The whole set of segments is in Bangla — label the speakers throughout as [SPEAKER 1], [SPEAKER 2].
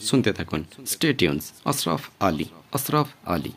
[SPEAKER 1] শুনতে থাকুন। স্টেটিউন্স আশরাফ আলী আশরাফ আলী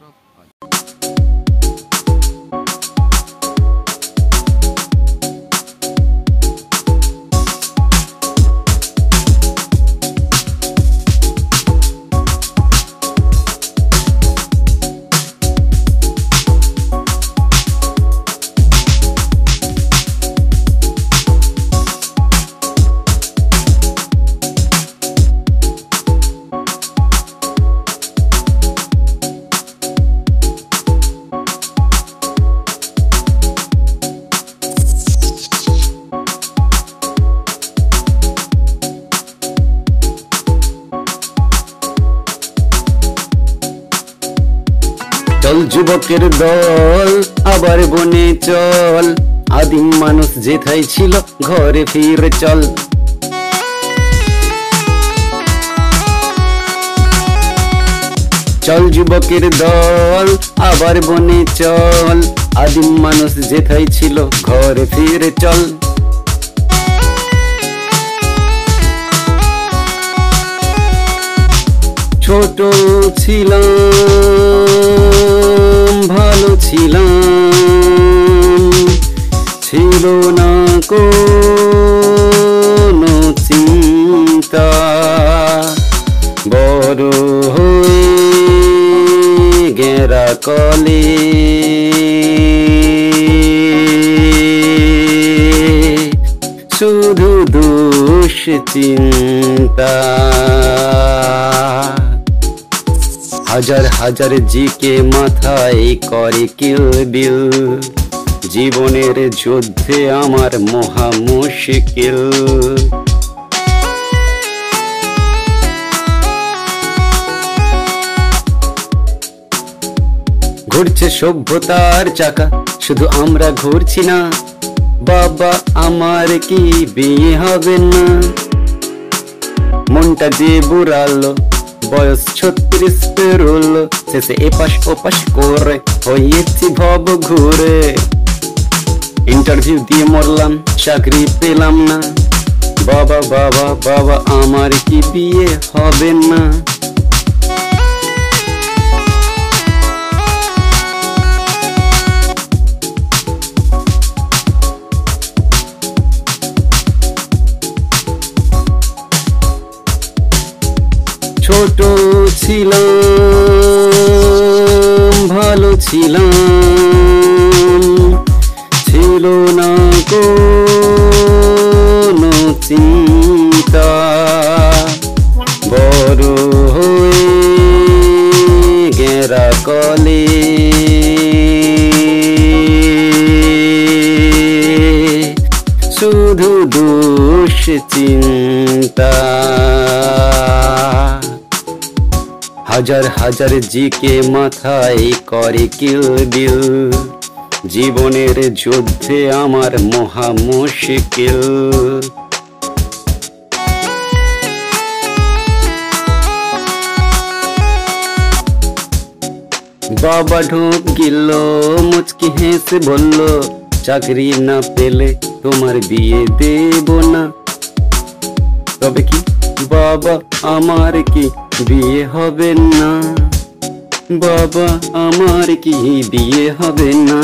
[SPEAKER 2] দল, আবার বনে চল। আদিম মানুষ যেথায় ছিল, ঘরে ফিরে চল। চল যুবকের দল, আবার বনে চল। আদিম মানুষ যেথায় ছিল, ঘরে ফিরে চল। ছোট ছিলাম ছিলাম। ছিল না কোনো চিন্তা। বড় হয়ে গেরা কলে। শুধু দোষ চিন্তা। হাজার হাজার জিকে মাথায় করে কিল বিল। জীবনের যুদ্ধে আমার মহা মুশকিল। ঘুরছে সভ্যতার চাকা, শুধু আমরা ঘুরছি না। বাবা, আমার কি বিয়ে হবে না? মনটা দিয়ে বুড়ালো বয়স ছত্রিশ পেরুল। শেষে এপাশ ওপাশ করে হয়েছি ভব ঘুরে। ইন্টারভিউ দিয়ে মরলাম, চাকরি পেলাম না। বাবা বাবা বাবা, আমার কি বিয়ে হবে না? ছোট ছিল ভালো ছিল ছিল না কোনো চিন্তা। হাজার হাজার জিকে মাথায় করে কিল বিল। জীবনের যুদ্ধে আমার মহা মুশকিল। বাবা ঢোক গিল, মুচকি হেসে বলল, চাকরি না পেলে তোমার বিয়ে দেব না। তবে কি বাবা আমার কি বিয়ে হবে না? বাবা আমার কি বিয়ে হবে না?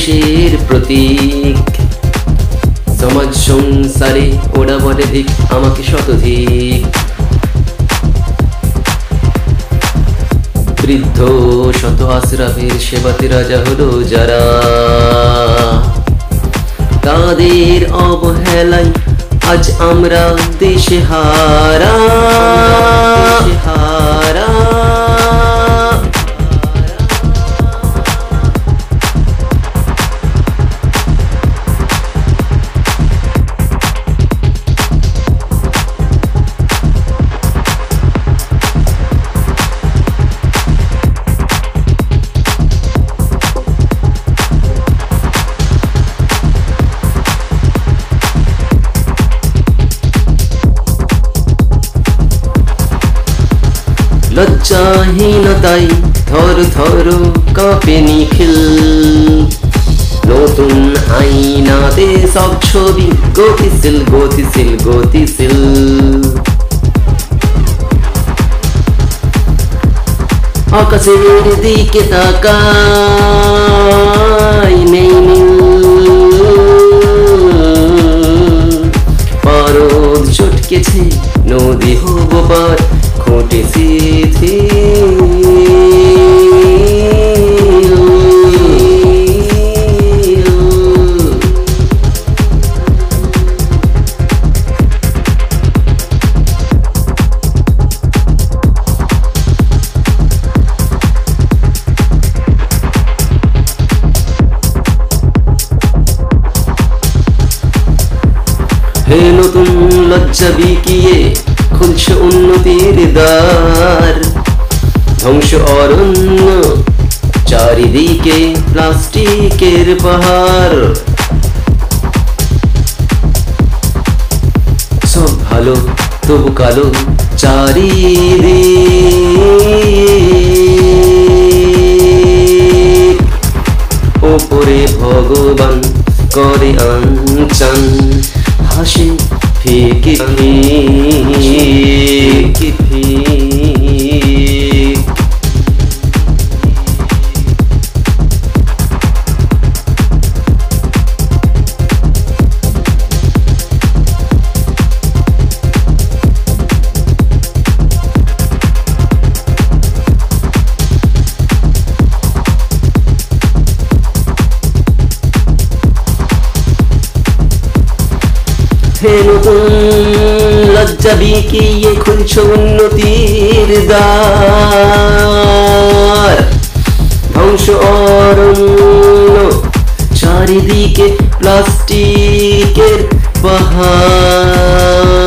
[SPEAKER 2] মানুষের প্রতীক। সমাজ সংসারে ওরা বলে দিক আমাকে শতধিক। বৃদ্ধ শত আশরাফের সেবাতে রাজা হলো যারা। তাদের অবহেলায় আজ আমরা দেশে হারা। দেশে হারা লজ্জাহীনতাই থর থর কাঁপে নিখিল নতুন আইনাতে সব ছবি গতিশীল গতিশীল গতিশীল আকাশের দিকে তাকাই নেই। পারদ চটকেছে নদী হব পার খুঁটে সিথি হে নতুন লজ্জা বিকিয়ে খুলছে উন্নতির দ্বার। ধ্বংস অরণ্য চারিদিকে প্লাস্টিকের পাহাড়। সব ভালো, তবু কালো চারিদিক। ওপরে ভগবান করে আনচান। হাসি ফিকে ফিকে ফিক হে নতুন কি এ খুলছ উন্নতির দ্বার। ধ্বংস অরণ্য চারিদিকে প্লাস্টিকের পাহাড়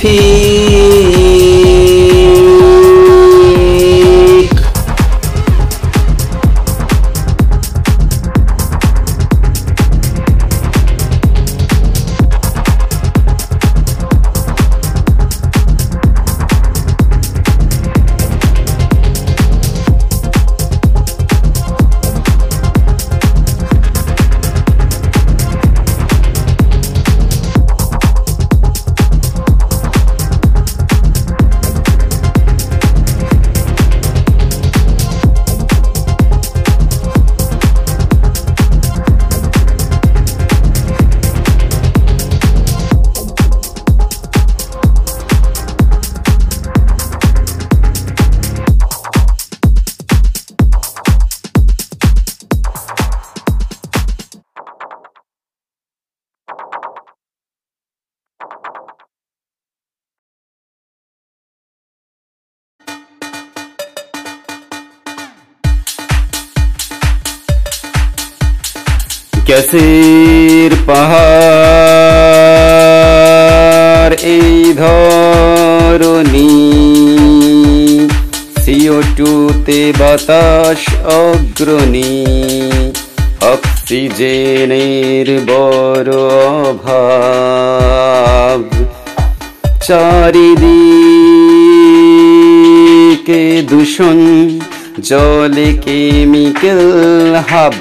[SPEAKER 2] ফিক গ্যাসের পাহাড়, এই ধরনী সিও টুতে বাতাস অগ্রণী, অক্সিজেনের বড় অভাব। চারিদিকে দূষণ, জলে কেমিক্যাল হাব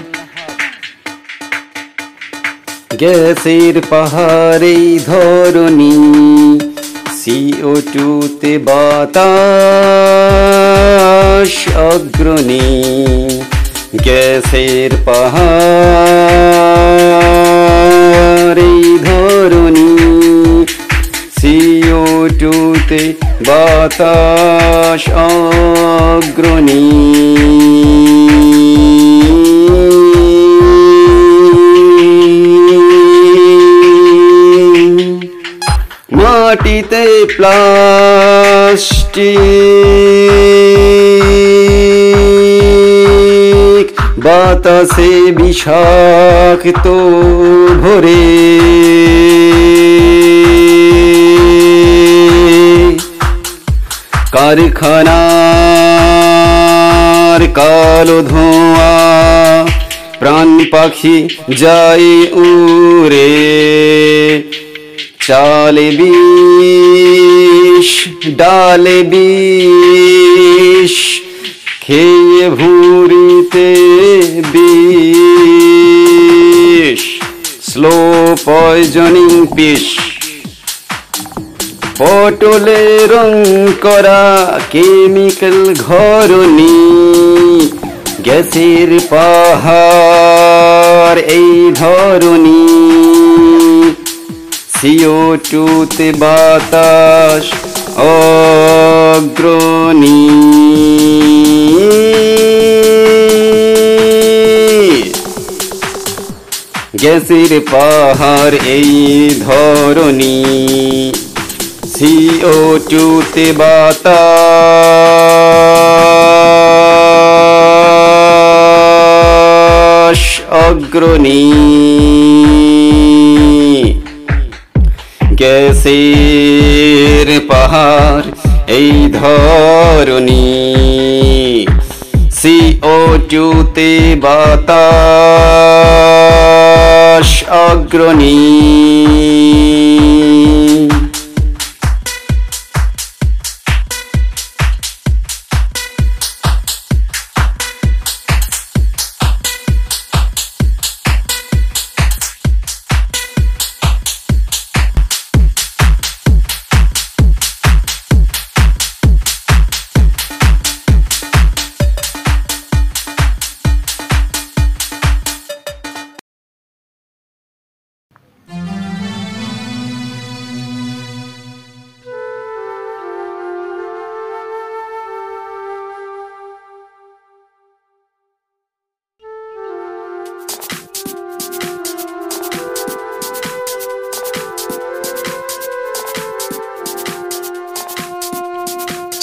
[SPEAKER 2] গ্যাসের পাহাড়ে ধরনী সিও টুতে বাতাস অগ্রণী। গ্যাসের পাহাড়ে ধরনী সিও টুতে বাতাস অগ্রণী। মাটিতে প্লাস্টিক বাতাসে বিষাক্ত ভরে। কারখানার কালো ধোঁয়া প্রাণ পাখি যায় উড়ে। চালে বিষ, ডালে বিষ, খেয়ে ভুঁড়িতে বিষ, স্লো পয়জনিং পিস পটলে রং করা কেমিক্যাল ঘরনি গ্যাসের পাহাড় এই ধরনী সিও টুতে বাতাস অগ্রণী। গ্যাসের পাহাড় এই ধরনী সিও টুতে বাতাস অগ্রণী। গ্যাসের পাহাড় এই ধরনী সিও চুতে বাতাস অগ্রণী।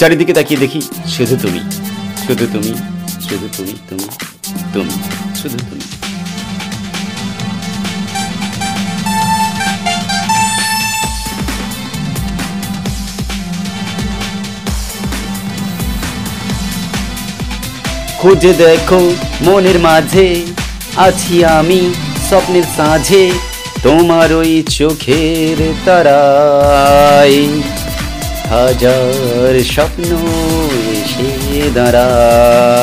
[SPEAKER 1] চারিদিকে তাকিয়ে দেখি শুধু তুমি। শুধু তুমি শুধু তুমি তুমি তুমি, শুধু তুমি।
[SPEAKER 2] খুঁজে দেখো মনের মাঝে, আছি আমি স্বপ্নের সাঁঝে, তোমার ওই চোখের তারায়। হাজার স্বপ্ন এসে দাঁড়ায়।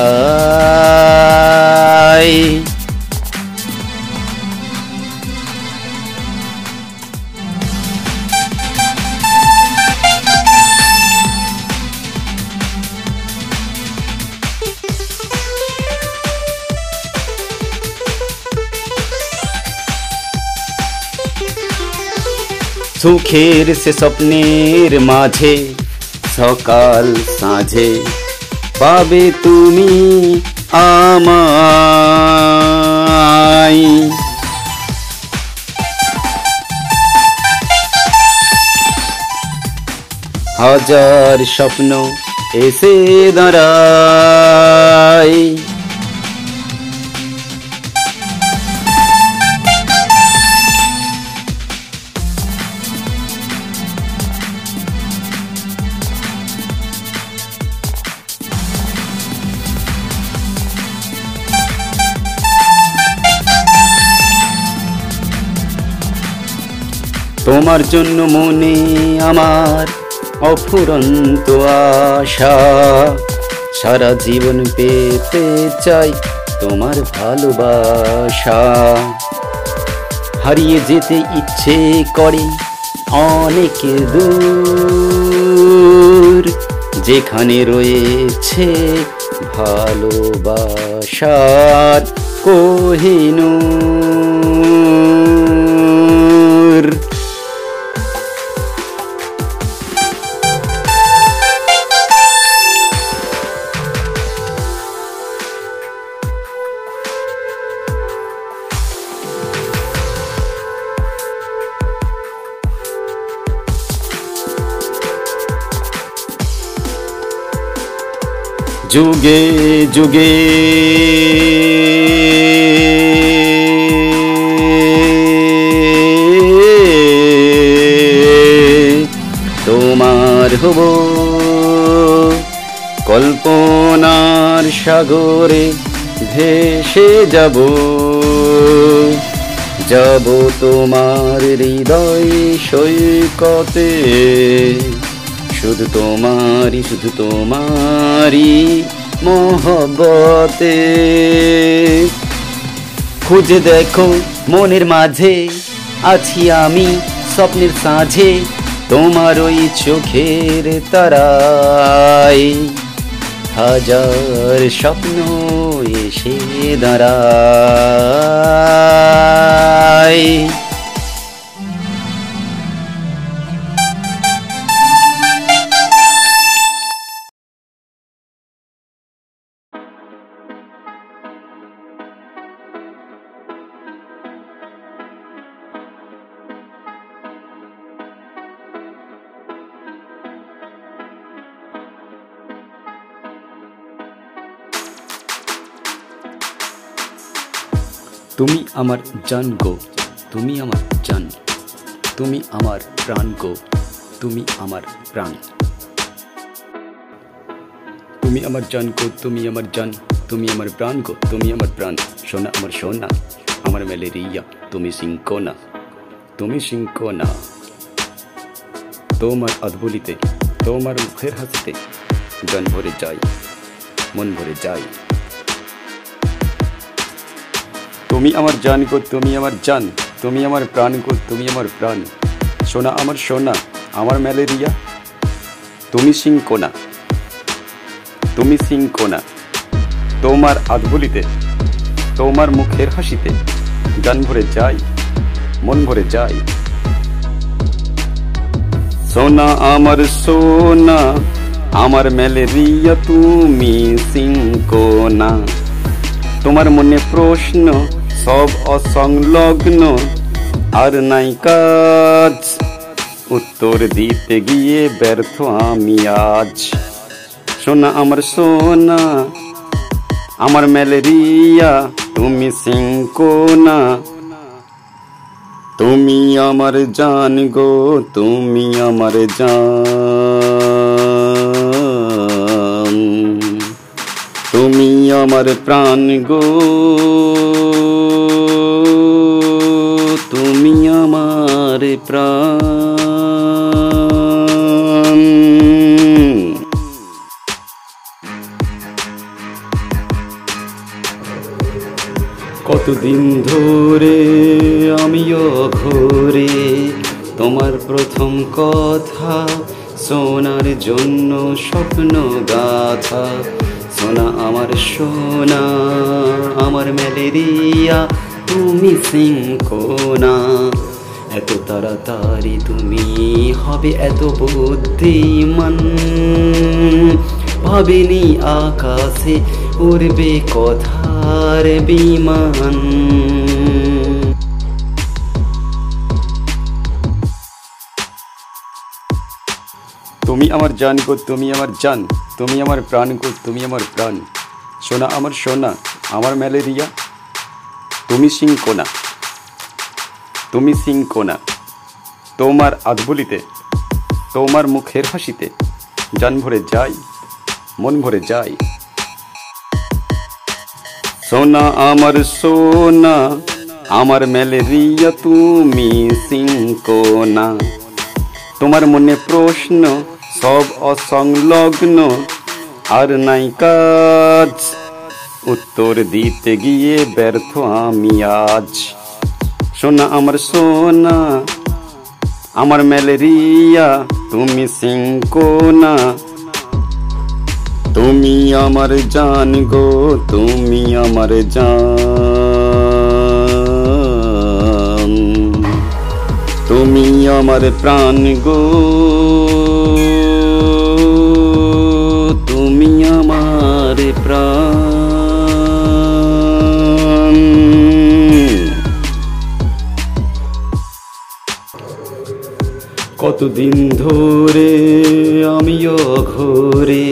[SPEAKER 2] সুখের সে স্বপ্নের মাঝে সকাল সাঁঝে পাবে তুমি আমায়। হাজার স্বপ্ন এসে দাঁড়ায়। তোমার জন্য মনে আমার অফুরন্ত আশা। সারা জীবন পেতে চাই তোমার ভালোবাসা। হারিয়ে যেতে ইচ্ছে করে অনেক দূর, যেখানে রয়েছে ভালোবাসার কোহিনুর যুগে যুগে। তোমার হব কল্পনার সাগরে ভেসে যাব। যাব তোমার হৃদয় সৈকতে। শুধু তোমারই শুধু তোমারই মোহব্বতে। খুঁজে দেখো মনের মাঝে, আছি আমি স্বপ্নের সাঁঝে, তোমার ওই চোখের তারায়। হাজার স্বপ্ন এসে দাঁড়ায়। তুমি আমার জান গো, তুমি আমার জান। তুমি আমার প্রাণ গো, তুমি আমার প্রাণ। তুমি আমার জান গো, তুমি আমার জান, তুমি আমার প্রাণ গো, তুমি আমার প্রাণ। সোনা আমার সোনা, আমার ম্যালেরিয়া, তুমি সিংকোনা তুমি সিংকোনা। তোমার আদবলিতে তোমার মুখের হাসিতে জন ভরে যায় মন ভরে যায় তুমি আমার জান গো তুমি আমার জান, তুমি আমার প্রাণ গো তুমি আমার প্রাণ। সোনা আমার সোনা, আমার ম্যালেরিয়া, তুমি সিংকোনা তুমি সিংকোনা তোমার আধবলিতে, তোমার মুখের হাসিতে জান ভরে যাই, মন ভরে যাই। সোনা আমার সোনা, আমার ম্যালেরিয়া, তুমি সিংকোনা তোমার মনে প্রশ্ন সব অসংলগ্ন। আর নাই কাজ। উত্তর দিতে গিয়ে ব্যর্থ আমি আজ। সোনা আমার সোনা, আমার ম্যালেরিয়া, তুমি সিংকোনা। তুমি আমার জান গো, তুমি আমার জান। আমার প্রাণ গো। তুমি আমার প্রাণ। কতদিন ধরে আমিও ঘুরে তোমার প্রথম কথা, সোনার জন্য স্বপ্ন গাথা। সোনা, আমার সোনা, আমার ম্যালেরিয়া, তুমি সিংকোনা। এত তাড়াতাড়ি তুমি হবে এত বুদ্ধিমান। ভাবিনি আকাশে উড়বে কথার বিমান। তুমি আমার জান গো, তুমি আমার জান, তুমি আমার প্রাণ গো, তুমি আমার প্রাণ। সোনা আমার সোনা, আমার ম্যালেরিয়া, তুমি সিংকোনা তুমি সিংকোনা। তোমার আধবলিতে, তোমার মুখের হাসিতে জান ভরে যাই, মন ভরে যাই। সোনা আমার সোনা, আমার ম্যালেরিয়া, তুমি সিঙ্কো না তোমার মনে প্রশ্ন সব অসংলগ্ন। আর নাই কাজ। উত্তর দিতে গিয়ে ব্যর্থ আমি আজ। সোনা আমার সোনা, আমার ম্যালেরিয়া, তুমি সিঙ্কো না তুমি আমার জান গো, তুমি আমার জান। তুমি আমার প্রাণ গো। কতদিন ধরে আমিও ঘরে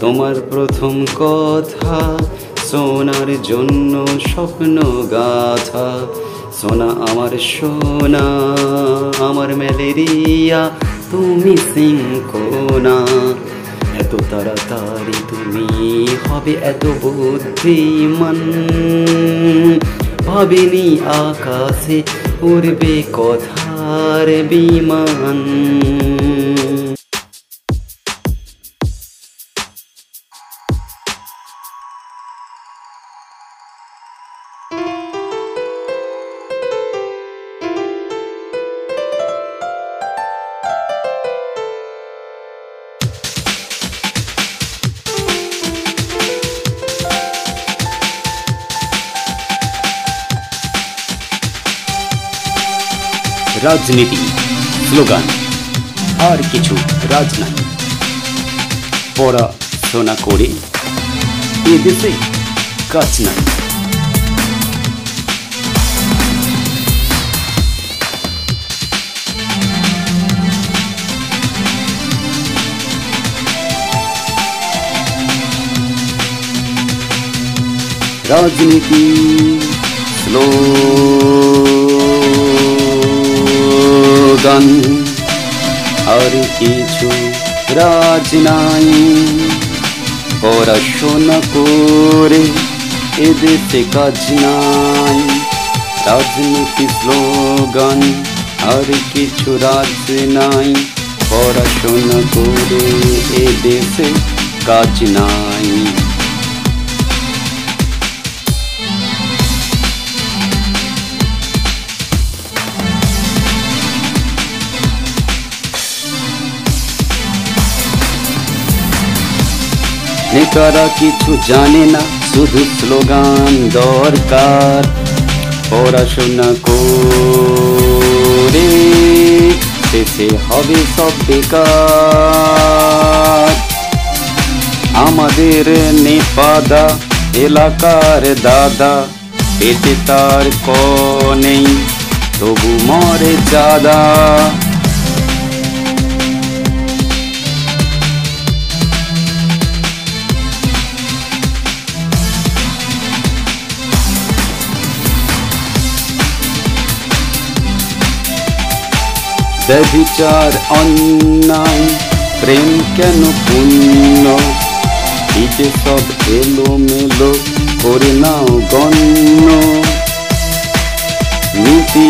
[SPEAKER 2] তোমার প্রথম কথা, সোনার জন্য স্বপ্ন গাথা। সোনা আমার সোনা, আমার ম্যালেরিয়া, তুমি সিংকোনা এত তাড়াতাড়ি তুমি হবে এত বুদ্ধিমান। ভাবিনি আকাশে উড়বে কথার বিমান রাজনীতি স্লোগান আর কিছু রাজ নাই পড়াশোনা করে এ দেশে কাজ নাই রাজনীতি স্লোগান আর কিছু রাজ নাই। পড়াশোনা করে, এদেশে কাজ নাই। রাজনীতি স্লোগান, আর কিছু রাজ নাই। পড়াশোনা করে, এদেশে কাজ নাই। নেতারা কিছু জানে না, শুধু স্লোগান দরকার। পড়াশোনা করে শেষে হবে সব বেকার। আমাদের নেপাদা এলাকার দাদা পেটে তার ক নেই, তবু মরে চাঁদা। ব্যভিচার অন্যায়, প্রেম কেন পুণ্য যে সব এলো মেলো করে নাও গণ্য। নীতি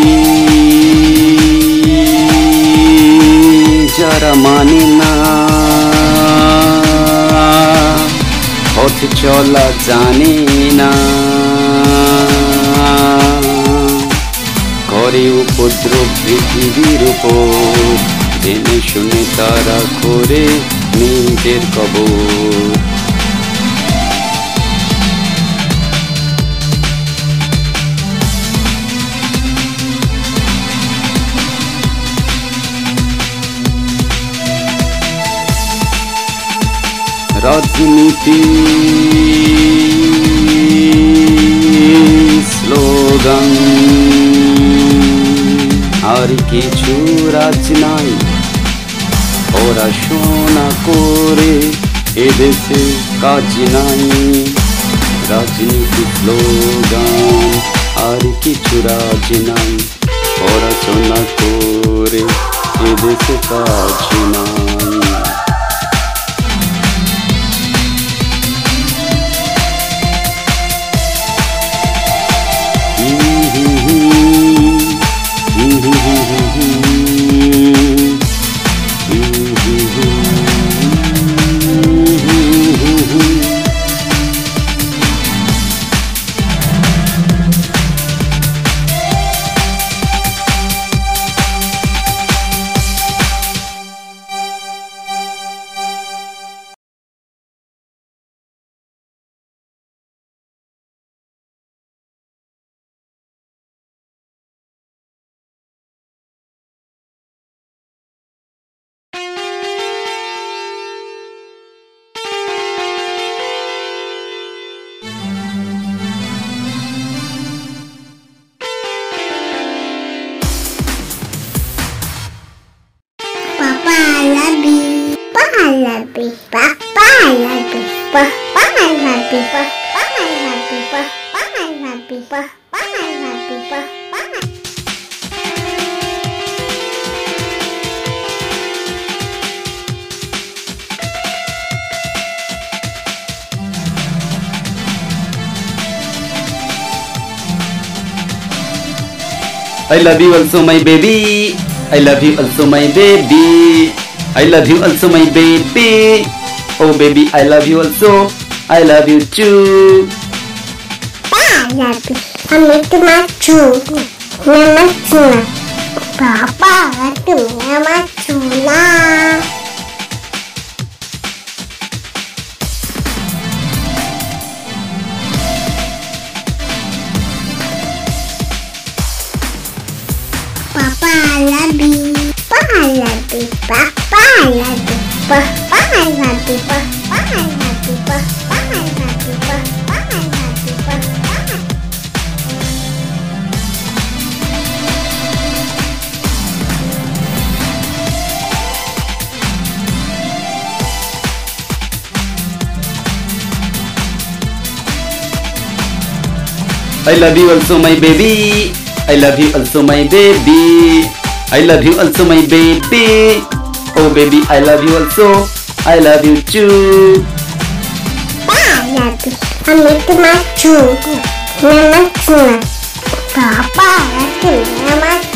[SPEAKER 2] যারা মানে না, পথ চলা জানে না। করে উপদ্রব পৃথিবীর উপর। জেনে শুনে তারা করে নিজের কবর। রাজনীতি স্লোগান। আর কিছু রাজ নাই। পড়াশোনা করে এদেশে কাজ নাই। রাজনীতি স্লোগান আর কিছু রাজ নাই। পড়াশোনা করে এদেশে কাজ নাই। I love you also my baby. I love you also my baby. I love you also my baby. Oh baby, I love you also. I love you too.
[SPEAKER 3] I love you. I'm making my Papa, I'm making my I love you.
[SPEAKER 2] Also my baby. I love you also my baby. I love you also my baby. Oh baby, I love you also. I love you too.
[SPEAKER 3] meniti maju. Nyaman. Bapak lagi.
[SPEAKER 2] Ya,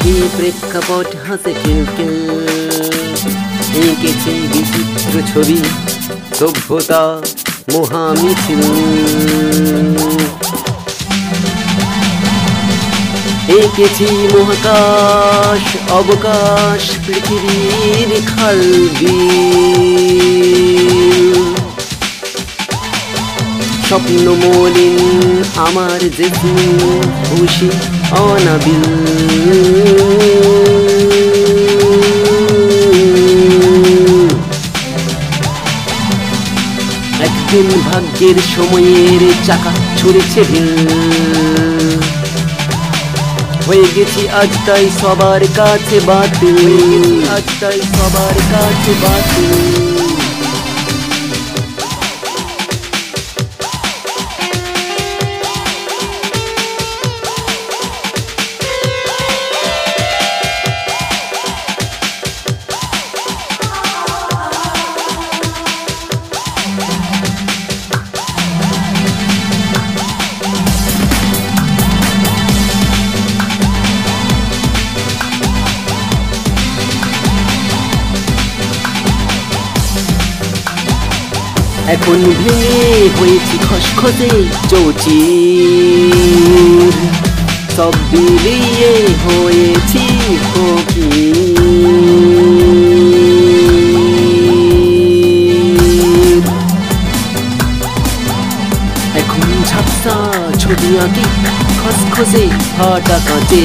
[SPEAKER 2] চকচকি প্রেক্ষাপট হাসে খিলখিল এঁকেছে বিচিত্র ছবি, সভ্যতা মহামিছিল। এঁকেছি মহাকাশ, অবকাশ, পৃথিবীর খালবিল স্বপ্ন মলিন আমার যে খুশি অনাবিল। একদিন ভাগ্যের সময়ের চাকা ছুড়েছে হয়ে গেছি আজ তাই সবার কাছে বাতিল। আজ তাই সবার কাছে বাতিল। এখন ভেঙে হয়েছি খসখসে চৌচির সব বিলিয়ে হয়েছি ফকির। এখন ঝাপসা ছবি আঁকি খসখসে ফাটা কাঁচে।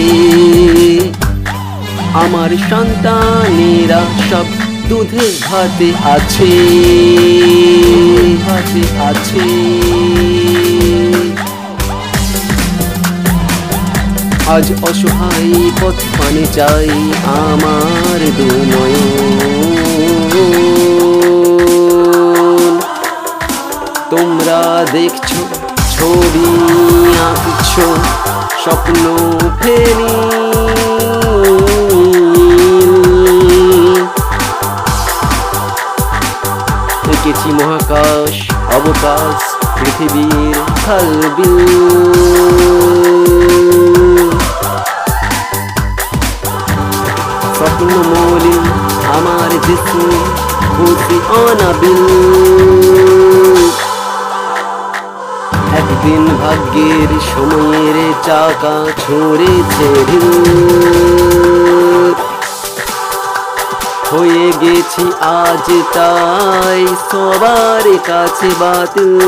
[SPEAKER 2] আমার সন্তানেরা সব দুধে ভাতে আছে ভাতে আছে। আজ অসহায় পথ পানে চাই আমার দুনয়ন তোমরা দেখছ ছবি আঁকছো, স্বপ্ন ফেরি এঁকেছি মহাকাশ, অবকাশ, পৃথিবীর খালবিল স্বপ্ন মৌলি আমার জিসম খুশি অনাবিল একদিন ভাগ্যের সময়ের চাকা ছড়েছে ঢিল। হয়ে গেছি আজ তাই সবার কাছে বাতিল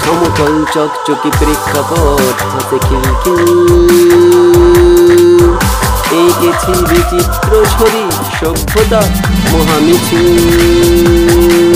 [SPEAKER 2] সমতল চকচকি প্রেক্ষাপট হাতে খিলখিল। এঁকেছি বিচিত্র ছবি, সভ্যতা, মহামিছিল।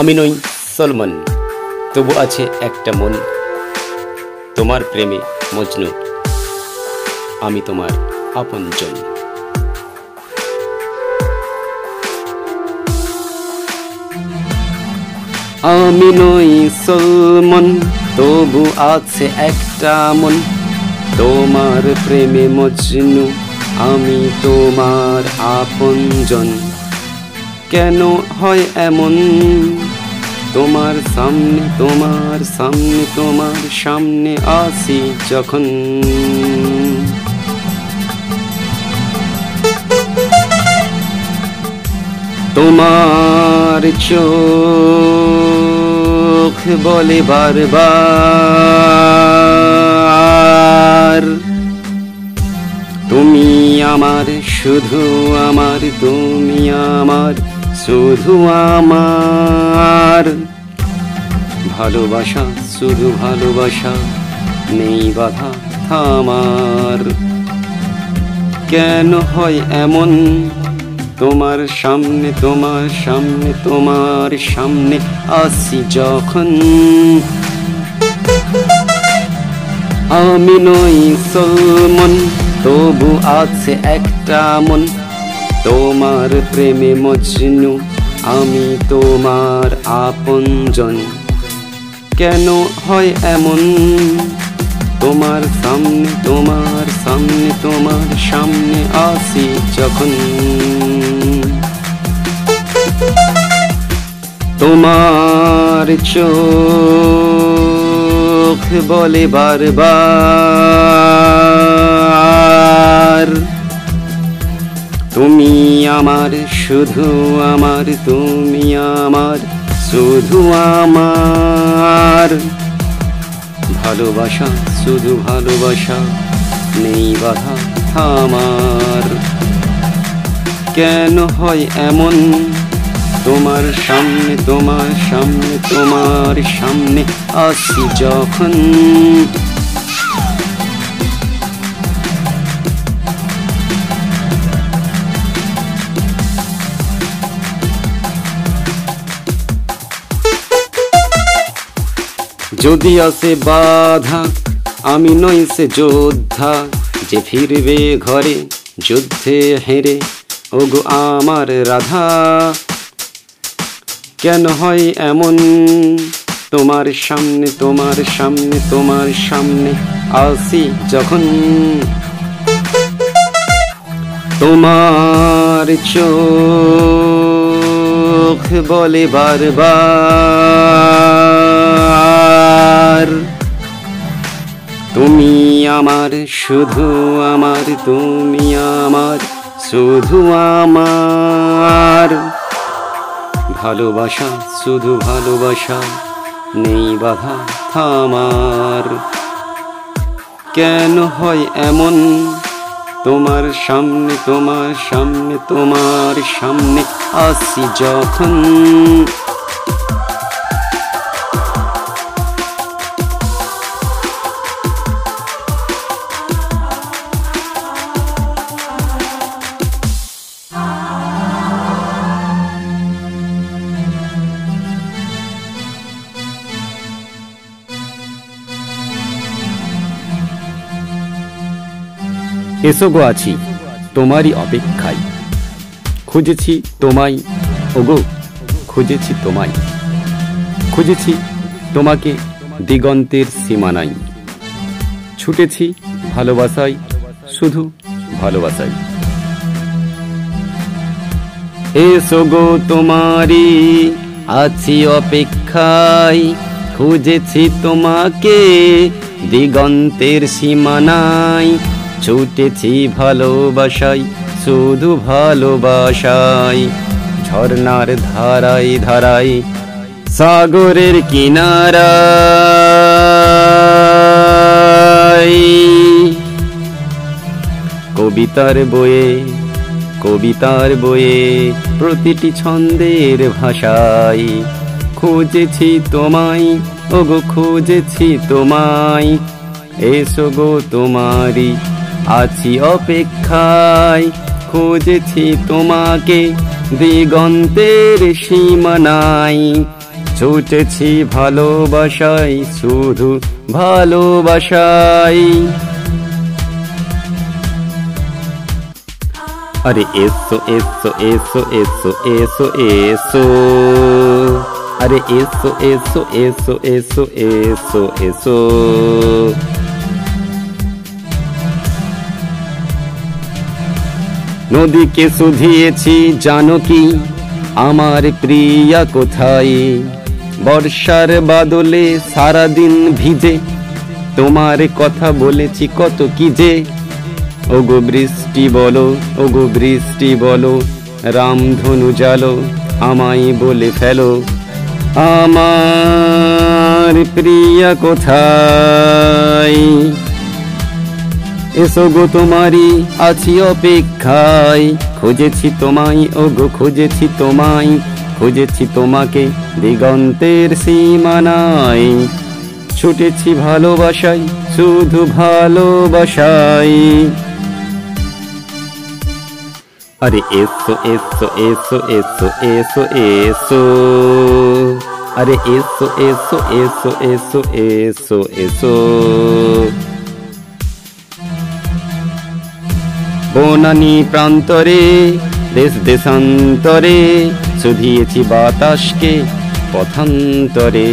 [SPEAKER 2] আমি নই সলমন, তবু আছে একটা মন। তোমার প্রেমে মজনু, আমি তোমার আপনজন। আমি নই সলমন, তবু আছে একটা মন। তোমার প্রেমে মজনু, আমি তোমার আপনজন। কেন হয় এমন তোমার সামনে তোমার সামনে তোমার সামনে আসি যখন। তোমার চোখ বলে বারবার, তুমি আমার, শুধু আমার, তুমি আমার, শুধু আমার। ভালোবাসা, শুধু ভালোবাসা নেই বাধা থামার কেন হয় এমন? তোমার সামনে তোমার সামনে তোমার সামনে আসি যখন। আমি নই সলমন, তবু আছে একটা মন। তোমার প্রেমে মজনু, আমি তোমার আপনজন। কেন হয় এমন? তোমার সামনে তোমার সামনে তোমার সামনে আসি যখন। তোমার চোখ বলে বারবার, তুমি আমার, শুধু আমার, তুমি আমার শুধু আমার। ভালোবাসা, শুধু ভালোবাসা নেই বাধা আমার। কেন হয় এমন? তোমার সামনে তোমার সামনে তোমার সামনে আসি যখন। যদি আসে বাধা, আমি নই সে যোদ্ধা যে ফিরবে ঘরে, যুদ্ধে হেরে। ওগো আমার রাধা, কেন হয় এমন? তোমার সামনে তোমার সামনে তোমার সামনে আসি যখন। তোমার চোখ বলে বারবার। তুমি আমার, শুধু আমার, তুমি আমার, শুধু আমার। ভালোবাসা, শুধু ভালোবাসা, নেই বাধা আমার। কেন হয় এমন? তোমার সামনে তোমার সামনে তোমার সামনে আসি যখন। এসো গো আছি, তোমারই অপেক্ষায়। খুঁজেছি তোমায়, ওগো, খুঁজেছি তোমায়। খুঁজেছি তোমাকে দিগন্তের সীমানায়। ছুটেছি ভালোবাসায়, শুধু ভালোবাসায়। এসো গো তোমারই, আছি অপেক্ষায়। খুঁজেছি তোমাকে দিগন্তের সীমানায়। ছুটেছি ভালোবাসাই শুধু ভালোবাসাই ঝর্ণার ধারাই ধারাই সাগরের কিনারা কবিতার বয়ে কবিতার বয়ে প্রতিটি ছন্দের ভাষায়, খুঁজেছি তোমায়, ওগো খুঁজেছি তোমায়, এসো গো তোমারই আছি অপেক্ষায়, খুঁজেছি তোমাকে। দিগন্তের সীমানায়। ছুটেছি ভালোবাসায়, শুধু ভালোবাসায়। আরে এসো এসো এসো এসো এসো এসো। আরে এসো এসো এসো এসো এসো এসো। নদীকে শুধিয়েছি, জানো কি? আমার প্রিয়া কোথায়? বর্ষার বাদলে সারাদিন ভিজে, তোমার কথা বলেছি কত কি যে? ওগো বৃষ্টি বলো, ওগো বৃষ্টি বলো, রামধনু জালো, আমায় বলে ফেলো, আমার প্রিয়া কোথায়? এসো গো তোমারই, আছি অপেক্ষায়। খুঁজেছি তোমায় ও গো খুঁজেছি তোমায়। খুঁজেছি তোমাকে দিগন্তের সীমানায়। ছুটেছি ভালোবাসায়, শুধু ভালোবাসায়। আরে এসো এসো এসো এসো এসো এসো। আরে এসো এসো এসো এসো এসো এসো। বনানি প্রান্তরে, দেশ দেশান্তরে শুধিয়েছি বাতাসকে পথান্তরে।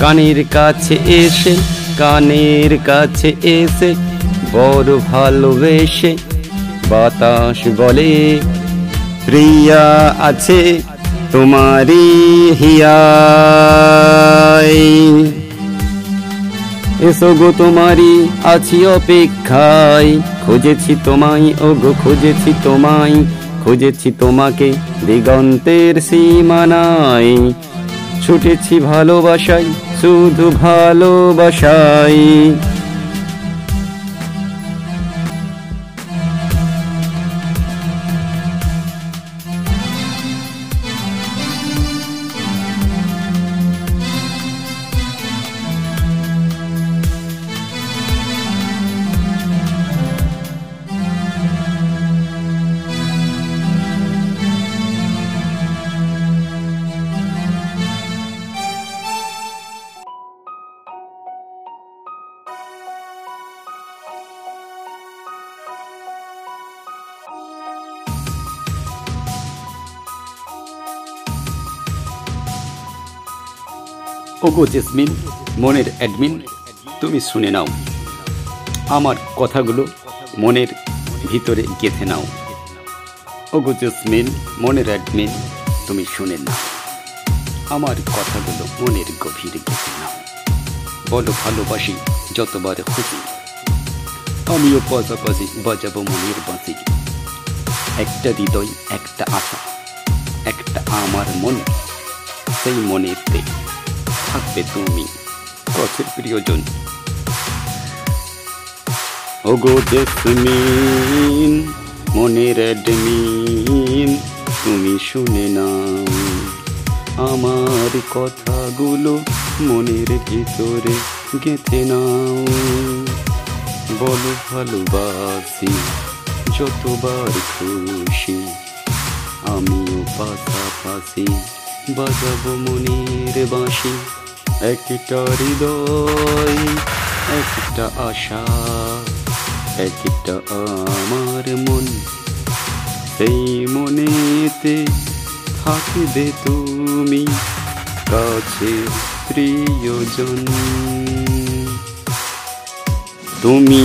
[SPEAKER 2] কানের কাছে এসে, কানের কাছে এসে, বড় ভালোবেসে বাতাস বলে, প্রিয়া আছে তোমারই হিয়ায়। এসো গো তোমারই আছি অপেক্ষায়। খুঁজেছি তোমায় ও গো খুঁজেছি তোমায় খুঁজেছি তোমাকে দিগন্তের সীমানায়। ছুটেছি ভালোবাসাই শুধু ভালোবাসায়। ওগো জেসমিন, মনের অ্যাডমিন, তুমি শুনে নাও। আমার কথাগুলো মনের ভিতরে গেঁথে নাও। ওগো জেসমিন, মনের অ্যাডমিন, তুমি শুনে নাও। আমার কথাগুলো মনের গভীরে গেঁথে নাও। বলো ভালোবাসি যতবার খুশি আমিও পাশাপাশি বাজাবো মনের বাঁশি। একটা হৃদয়, একটা আশা, একটা আমার মনে, সেই মনের মনেতে থাকবে তুমি। কাছের প্রিয়জন। ওগো জেসমিন মনের অ্যাডমিন তুমি শুনে নাও। আমার কথাগুলো মনের ভিতরে গেঁথে নাও। বলো ভালোবাসি, যতবার খুশি, আমিও পাশাপাশি বাজাবো মনের বাঁশি। একটা হৃদয়, একটা আশা, একটা আমার মন। সেই মনেতে থাকবে তুমি কাছে প্রিয়জন। তুমি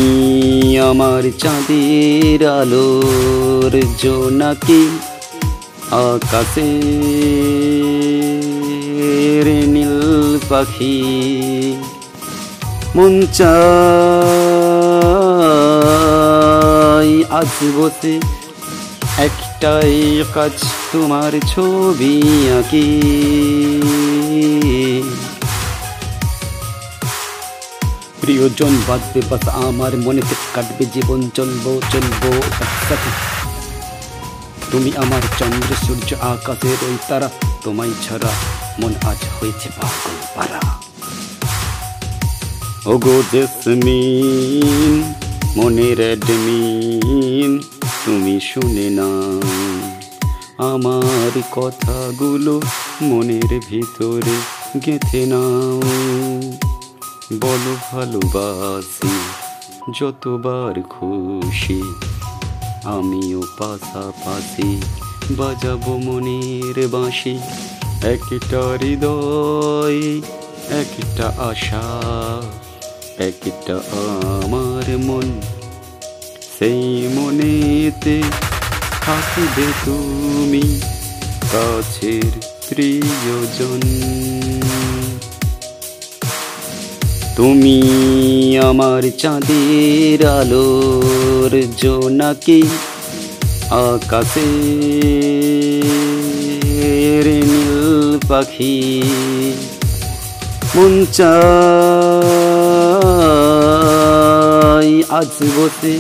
[SPEAKER 2] আমার চাঁদের আলোর জোনাকি আকাশে। নীল পাখি মন চাই আজ বসে একটাই কাজ, তোমার ছবি আঁকি। প্রিয়জন বাঁধবে বাস, আমার মনেতে কাটবে জীবন, চলবো চলবো, একসাথে। তুমি আমার চন্দ্র, সূর্য, আকাশের ওই তারা, তোমায় ছাড়া মন আজ হয়েছে পাগল পারা। ওগো জেসমিন, মনের অ্যাডমিন, তুমি শুনে না আমার কথাগুলো মনের ভিতরে গেঁথে নাও। বলো ভালোবাসি, যতবার খুশি, আমিও পাশাপাশি বাজাবো মনের বাঁশি। একটা হৃদয়, একটা আশা, একটা আমার মন। সেই মনেতে থাকবে তুমি কাছের প্রিয়জন। তুমি আমার চাঁদের আলোর জোনাকি আকাশে। নীল পাখি। মঞ্চাই আজ বসে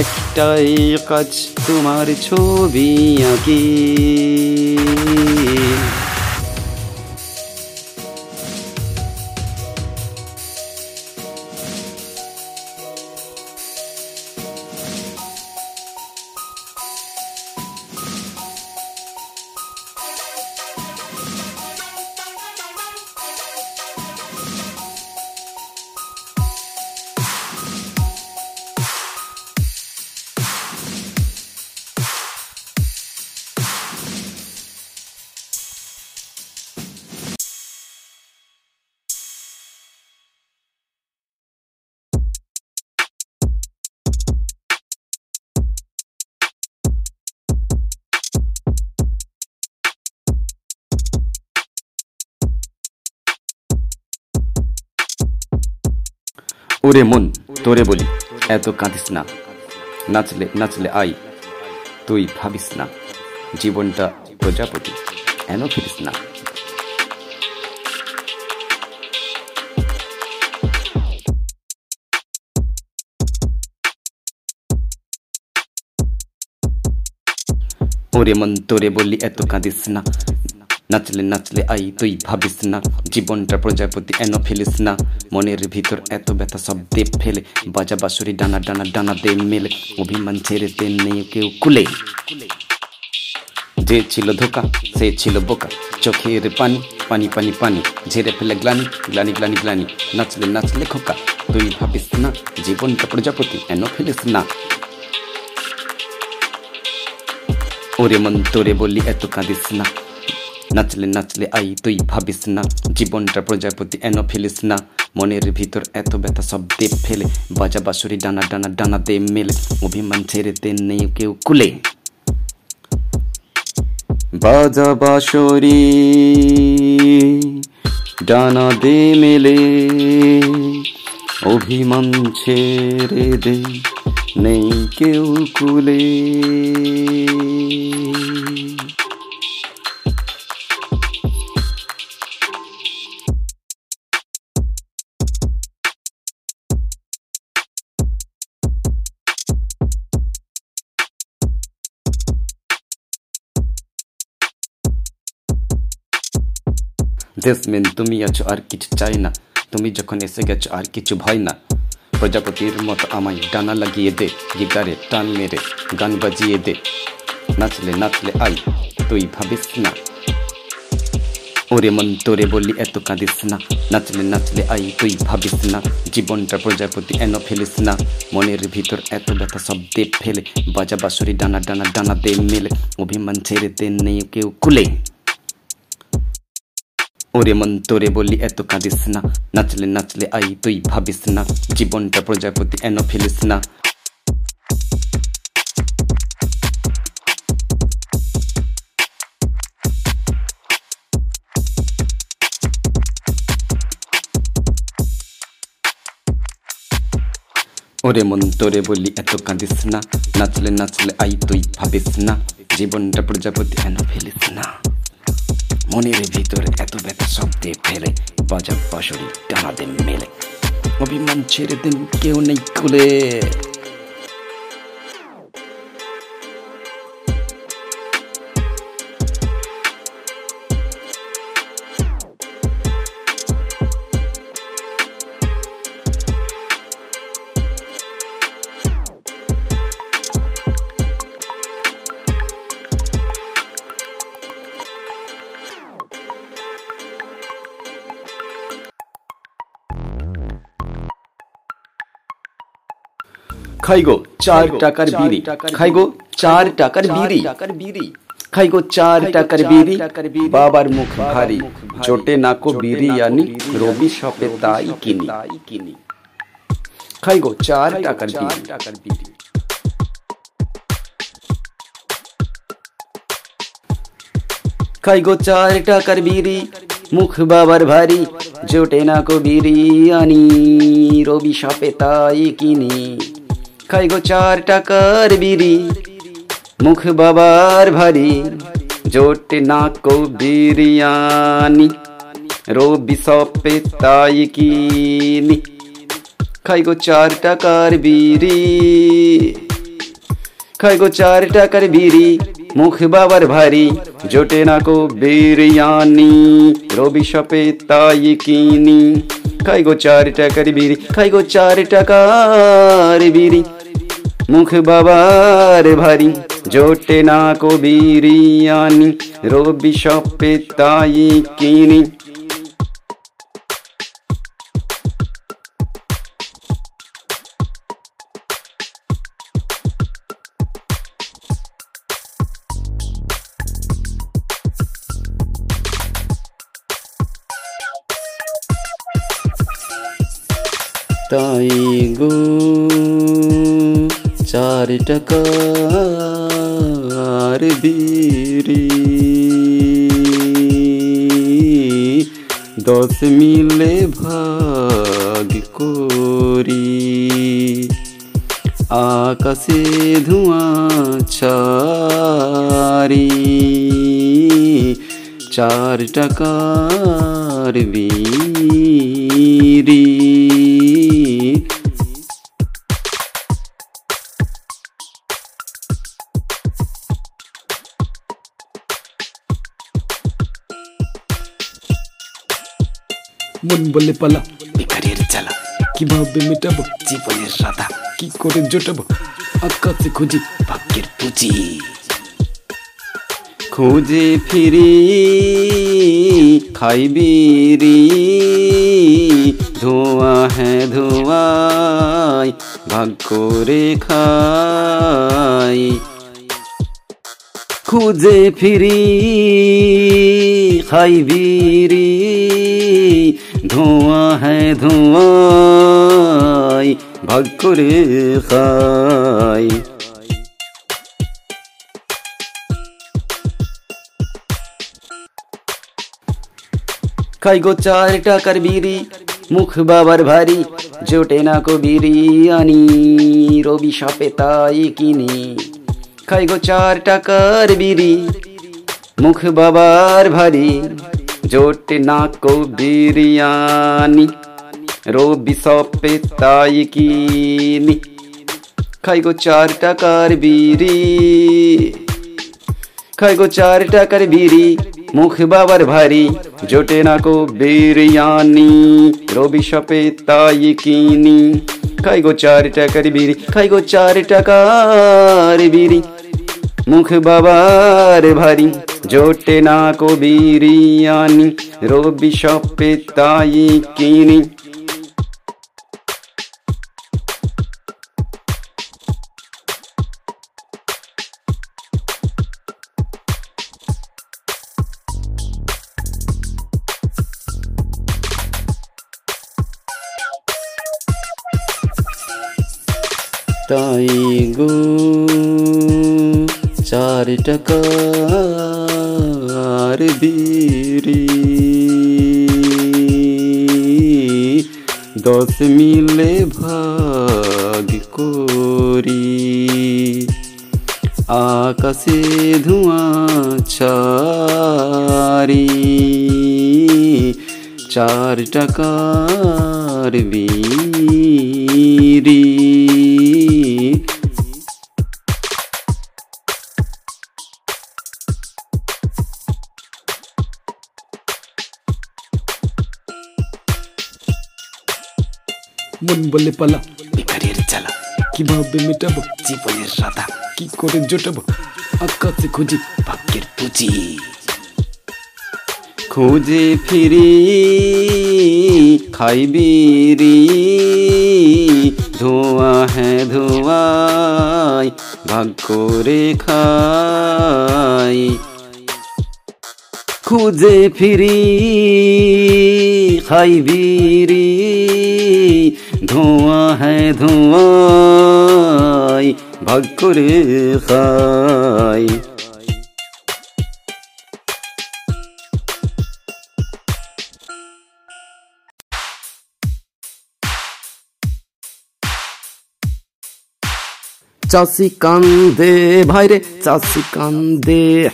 [SPEAKER 2] একটাই কাজ তোমার ছবি আঁকি।
[SPEAKER 1] ওরে মন, তোরে বলি, এত কাঁদিস না। নাচলে নাচলে আই তুই ভাবিস না। জীবনটা প্রজাপতি, এন ফিরিস না। ওরে মন, তোরে বলি, এত কাঁদিস না। নাচলে নাচলে আই তুই ভাবিস না। জীবনটা প্রজাপতি এন ফেলিস না। মনের ভিতর এত ব্যথা সব দেব ফেলে। বাজা বাসুরি ডানা ডানা ডানা দে মেলে। অভিমান ছেড়ে দে নেই কেউ কুলে। যে ছিল ধোকা, সে ছিল বোকা। চোখের পানি পানি পানি পানি, ঝেড়ে ফেলে গ্লানি গ্লানি গ্লানি গ্লানি। নাচলে নাচলে খোকা, তুই ভাবিস না। জীবনটা প্রজাপতি এন ফেলিস না। ওরে মন তোরে বলি এত কাঁদিস না। নাচলে নাচলে আই তুই ভাবিস না। জীবনটা প্রজাপতি এন ফেলিস না। মনের ভিতর এত ব্যথা সব দেব ফেলে। বাজা বাসুরি ডানা ডানা ডানা দে মেলে। অভিমান ছেড়ে দে নেই কেউ কুলে।
[SPEAKER 2] বাজা বাঁশরি ডানা দে মেলে। অভিমান ছেড়ে দে নেই কেউ কুলে। দেশমেন তুমি আছো আর কিছু চাই না। তুমি যখন এসে গেছো আর কিছু ভয় না। প্রজাপতির মতো আমায় ডানা লাগিয়ে দে, গিটারে টান মেরে, গান বাজিয়ে দে। নাচলে নাচলে আই তুই ভাবিস না। ওরে মন, তোরে বলি এত কাঁদিস না। নাচলে নাচলে আই তুই ভাবিস না। জীবনটা প্রজাপতি এন ফেলিস না। মনের ভিতর এত ব্যথা সব দে ফেলে। বাজা বাসুরি ডানা ডানা ডানা দে মেলে। অভিমান ছেড়ে দে নেই কেউ কুলে ওরে মন তোরে বলি এত কাঁদিস না। নাচলে নাচলে আই তুই ভাবিস না। জীবনটা প্রজাপতি এন ফেলিস না। ওরে মন তোরে বলি এত কাঁদিস না। নাচলে নাচলে আই তুই ভাবিস না। জীবনটা প্রজাপতি এন ফেলিস না। মনের ভিতরে এত ব্যথা শব্দে ফেলে, বাজার বাসরি টানাতে মেলে। অভিমান ছেড়ে দিন, কেউ নেই খুলে। খাইগো চার টাকার বিড়ি। খাইগো চার টাকার বিড়ি। খাইগো চার টাকার বিড়ি। বাবার মুখ ভারী। জোটে নাকো বিরিয়ানি রবি শপে তাই কিনি। খাইগো চার টাকার বিড়ি। টাকার বিড়ি। খাইগো চার টাকার বিড়ি মুখ বাবার ভারী। জোটে না কো বিরিয়ানি রবি সাপে তাই কিনি। খাইগো চার টাকার বিড়ি। মুখ বাবার ভারী, জোটে না কো বিরিয়ানি। রবি সাপে তাই কিনি। খাইগো চার টাকার বিড়ি। খাইগো চার টাকার বিড়ি, মুখ বাবার ভারী, জোটে না কো বিরিয়ানি। রবি শপে তাই কিনি। খাইগো চার টাকার বিড়ি খাইগো চার টাকার বিড়ি। মুখ বাবার ভারী জোটে না কবিরিয়ানি বিরিয়ানি রবি সপে তাই কিনি। চার টাকার বিড়ি দশ মিলে ভাগ করি আকাশে ধোঁয়া ছাড়ি চার
[SPEAKER 4] করে জোটাবো। আকাশে খুঁজি
[SPEAKER 2] ভাগ্যের পুঁজি। খুঁজে ফিরি খাইবিরি ধোঁয়া হ্যাঁ ধোঁয়াই ভাগ করে খাই। খুঁজে ফিরি খাইবিরি ধোঁয়া হ্যাঁ ধোঁয়াই ভাগ করে খাই খাইগো চার টাকার বিড়ি, মুখ বাবার ভারী, জোটে না কো বিরিয়ানি, রবি সাপে তাই কিনি। খাইগো চার টাকার বিড়ি, মুখ বাবার ভারী, জোটে না কো বিরিয়ানি। রবি সাপে তাই কিনি। খাইগো চার টাকার বিড়ি। খাইগো চার টাকার বিড়ি, মুখ বাবার ভারী। জোটে না কো বিরিয়ানি, রবি শপে তাই কিনি। খাই গো চার টাকার বিড়ি খাই গো চার টাকার বিড়ি। মুখ বাবার ভারী, জোটে না কো বিরিয়ানি, রবি শপে তাই কিনি। টাকার বিড়ি দশ মিলে ভাগ করি আকাশে ধোঁয়া ছাড়ি চার টাকার বিড়ি
[SPEAKER 4] করে জোটাবো। আকাশে খুঁজি
[SPEAKER 1] ভাগ্যের পুঁজি।
[SPEAKER 2] খুঁজে ফিরি খাইবিরি ধোঁয়া হ্যাঁ ধোঁয়াই, ভাগ করে খাই। খুঁজে ফিরি খাইবিরি ধোঁয়া হ্যাঁ ধোঁয়াই ভাগ করে খাই।
[SPEAKER 1] চাষি কান্দে, ভাইরে চাষি কান্দে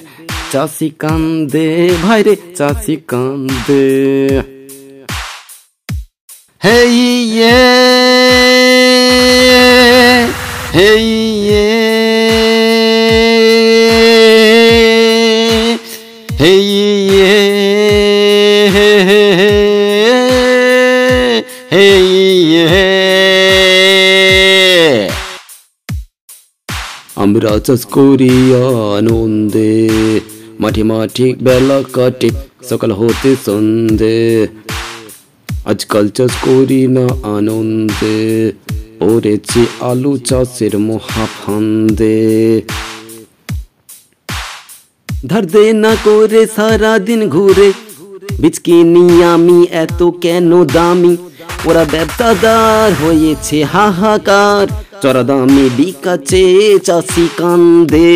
[SPEAKER 1] চাষি কান্দে, ভাইরে চাষি কান্দে। হে ইয়ে হে
[SPEAKER 2] আমরা চাষ করি আনন্দে মাঠে মাঠে বেলা কাটে সকাল হতে সন্ধে আজকাল চাষ করি না আনন্দে পড়েছি আলু চাষের মহাফান্দে ধার দে না করে সারা দিন ঘুরে বিচকি নিয়ে আমি এত কেন দামি ওরা ব্যবসাদার হয়েছে হাহাকার চড়া দামে বিকাছে চাষি কান্দে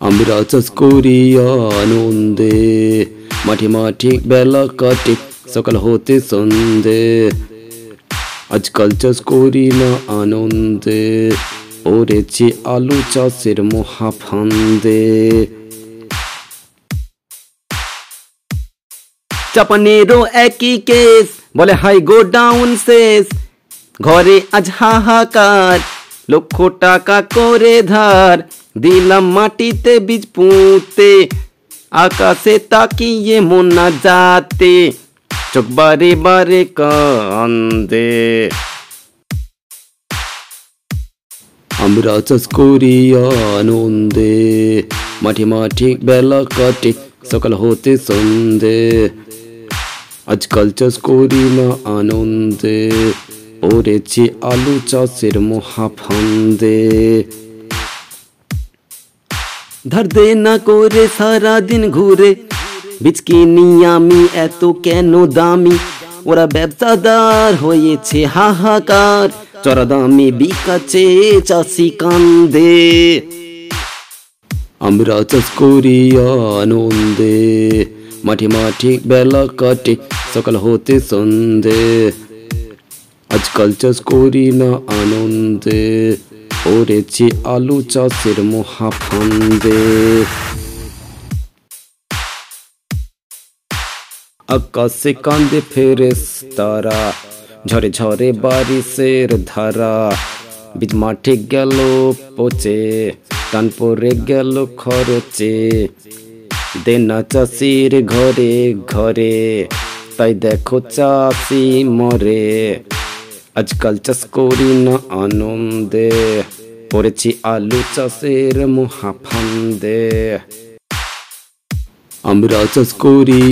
[SPEAKER 2] আমরা চাষ করি আনন্দে মাঠে মাঠে বেলা কাটে সকাল হতে সন্ধে আজকাল চাষ করি না আনন্দে পড়েছি আলু চাষের মহাফান্দে চাপানেরও একই কেস বলে হাই গো ডাউন শেষ ঘরে আজ হাহাকার লক্ষ টাকা করে ধার দিলাম মাটিতে বীজ পুঁতে আকাশে তাকিয়ে মোনা যাতে চোখ বারে বারে কান্দে আমরা চাষ করি আনন্দে মাঠে মাঠে বেলা কাটে সকাল হতে সন্ধে আজকাল চাষ করি না আনন্দে পড়েছি আলু চাষের মহাফান্দে। ধার দে না করে সারা দিন ঘুরে, বিচকি নিয়ে আমি এত কেন দামি? ওরা ব্যবসাদার হয়েছে হাহাকার, চড়া দামে বিকাছে চাষি কান্দে। আমরা চাষ করি আনন্দে, মাঠে মাঠে বেলা কাটে, সকাল হতে সন্ধে। আজকাল চাষ করি না আনন্দে পড়েছি আলু চাষের মহাফান্দে আকাশে কান্দে ফেরেস তারা ঝরে ঝরে বারিশের ধারা বীজ মাঠে গেল পচে টান পরে গেল খরচে দেনা চাষির ঘরে ঘরে তাই দেখো চাষি মরে আজকাল চাষ করি না, আনন্দে। পড়েছি আলু চাষের মহাফান্দে। আমরা চাষ করি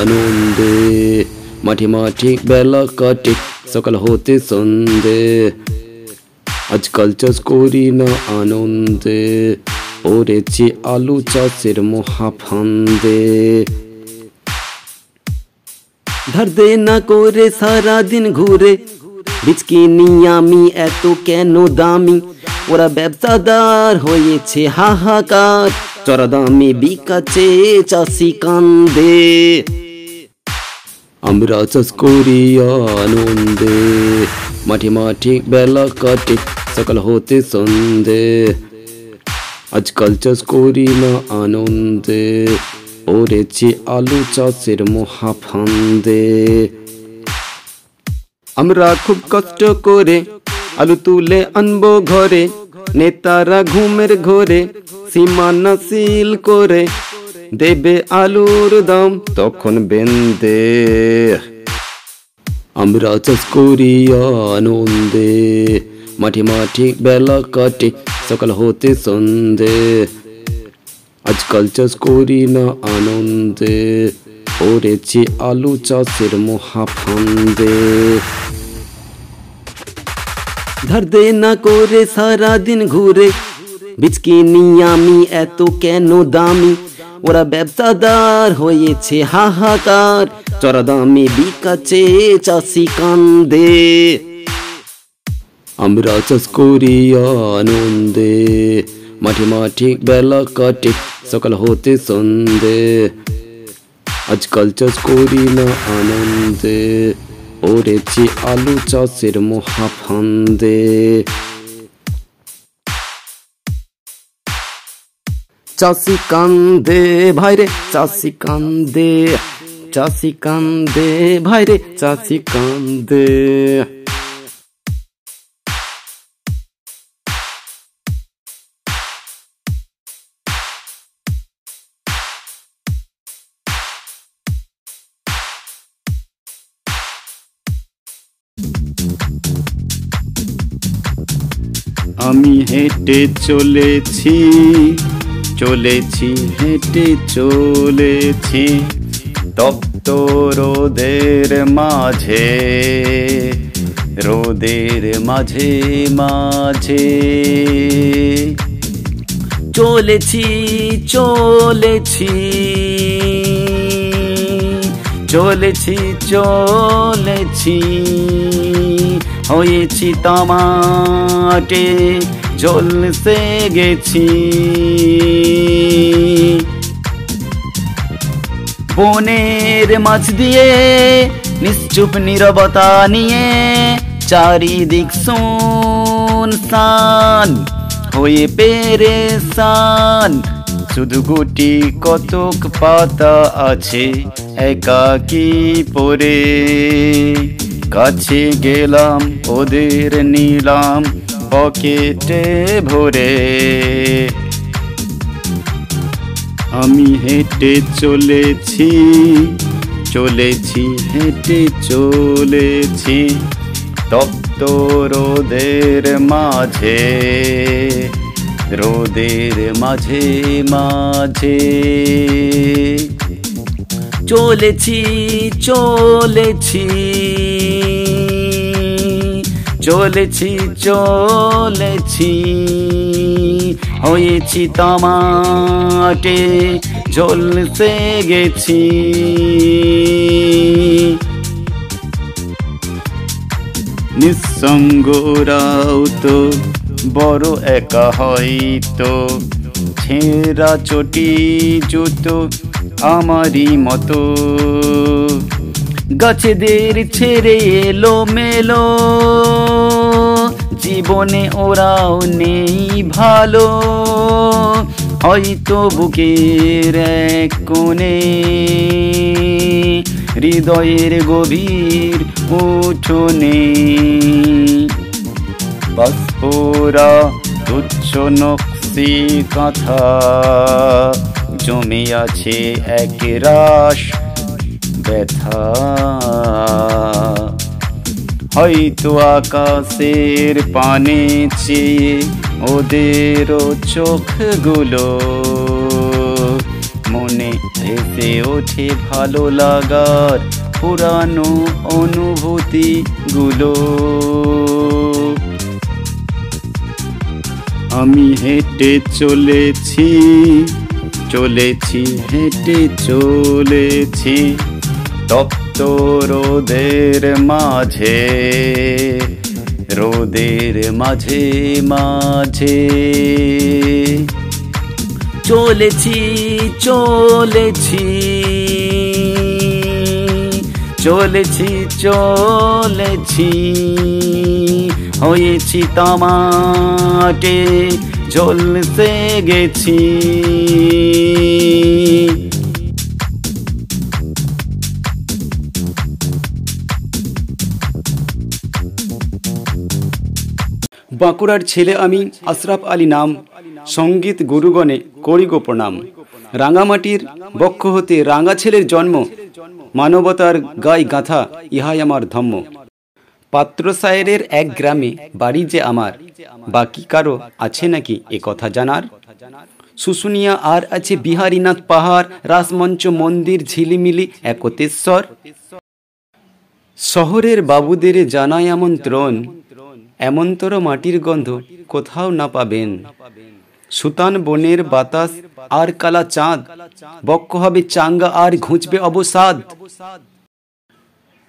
[SPEAKER 2] আনন্দে। মাঠে মাঠে বেলা কাটে, সকাল হতে সন্ধে। আজকাল চাষ করি না, আনন্দে। পড়েছি আলু চাষের মহাফান্দে। ধার দে না করে সারা দিন ঘুরে বিচকি আমি এত কেন দামি? ওরা ব্যবসাদার হয়েছে হাহাকার। চড়া দামে বিকাছে চাষি কান্দে। আমরা চাষ করি আনন্দে। মাঠে মাঠে বেলা কাটে, সকাল হতে সন্ধে। আজকাল চাষ করি না আনন্দে। পড়েছি আলু চাষের মহাফান্দে আমরা খুব কষ্ট করে আলু তুলে আনব ঘরে, নেতারা ঘুমের ঘরে, সীমানা সিল করে দেবে আলুর দাম তখন বেন্দে আমরা চাষ করি আনন্দে, মাঠে মাঠে বেলা কাটে, সকাল হতে সন্ধে। আজকাল চাষ করি না আনন্দে পড়েছি আলু চাষের মহাফান্দে। ধার দে না করে সারা দিন ঘুরে। বিচকি নিয়ে আমি এত কেন দামি? ওরা ব্যবসাদার হয়েছে হাহাকার। চড়া দামে বিকাছে চাষি কান্দে। আমরা চাষ করি আনন্দে। মাঠে মাঠে বেলা কাটে, সকাল হতে সন্ধে। আজকাল চাষ করি না আনন্দে। পড়েছি আলু চাষের মহাফান্দে। চাষি কান্দে, ভাই রে, চাষি কান্দে চাষি কান্দে, ভাই রে, চাষি কান্দে। হেঁটে চলেছি চলেছি, হেঁটে চলেছি তপ্ত রোদের মাঝে রোদের মাঝে মাঝে। চলেছি চলেছি চলেছি চলেছি, হয়েছি তামাটে চলতে গেছি। বনের মাছ দিয়ে, নিশ্চুপ নিরবতা নিয়ে চারিদিক শুনসান হয়ে পেরেসান শুধু গুটি কতক পাতা আছে একাকি পরে? কাছে গেলাম, ওদের নিলাম পকেটে ভরে। আমি হেঁটে চলেছি চলেছি, হেঁটে চলেছি তপ্ত রোদের মাঝে রোদের মাঝে মাঝে। চলেছি চলেছি। চলেছি চলেছি, হয়েছি তামাটে ঝলসে গেছি। নিঃসঙ্গরাও তো বড় একা হয়তো, ছেঁড়া চটি জুতো আমারই মতো। গাছেদের ছেড়ে এলো মেলো জীবনে ওরাও নেই ভালো। হয়তো বুকের এক কোণে হৃদয়ের গভীর উঠোনে বাষ্পরা তুচ্ছ নকশি কথা।
[SPEAKER 5] জমে আছে এক রাস ব্যথা। হয়তো আকাশের পানে চেয়ে ওদেরও চোখগুলো মনে ভেসে ওঠে ভালো লাগার পুরানো অনুভূতিগুলো। আমি হেঁটে চলেছি চলেছি, হেঁটে চলেছি। তপ্ত রোদের মাঝে রোদের মাঝে মাঝে। চলেছি চলেছি চলেছি চলেছি। হয়েছি তামাটে ঝলসে গেছি।
[SPEAKER 2] বাঁকুড়ার ছেলে আমি আশরাফ আলী নাম, সংগীত গুরুগণে করি গো প্রণাম। রাঙামাটির বক্ষ হতে রাঙা ছেলের জন্ম, মানবতার গাই গাঁথা, ইহাই আমার ধম্ম। পাত্র সায়েরের এক গ্রামে বাড়ি যে আমার, বাকি কারও আছে নাকি এ কথা জানার? শুশুনিয়া আর আছে বিহারীনাথ পাহাড়, রাসমঞ্চ মন্দির, ঝিলিমিলি, একতেশ্বর। শহরের বাবুদের জানাই আমন্ত্রণ এমনতর মাটির গন্ধ কোথাও না পাবেন। সুতান বনের বাতাস আর কালা চাঁদ বক্ক হবে চাঙ্গা আর ঘুঁচবে অবসাদ।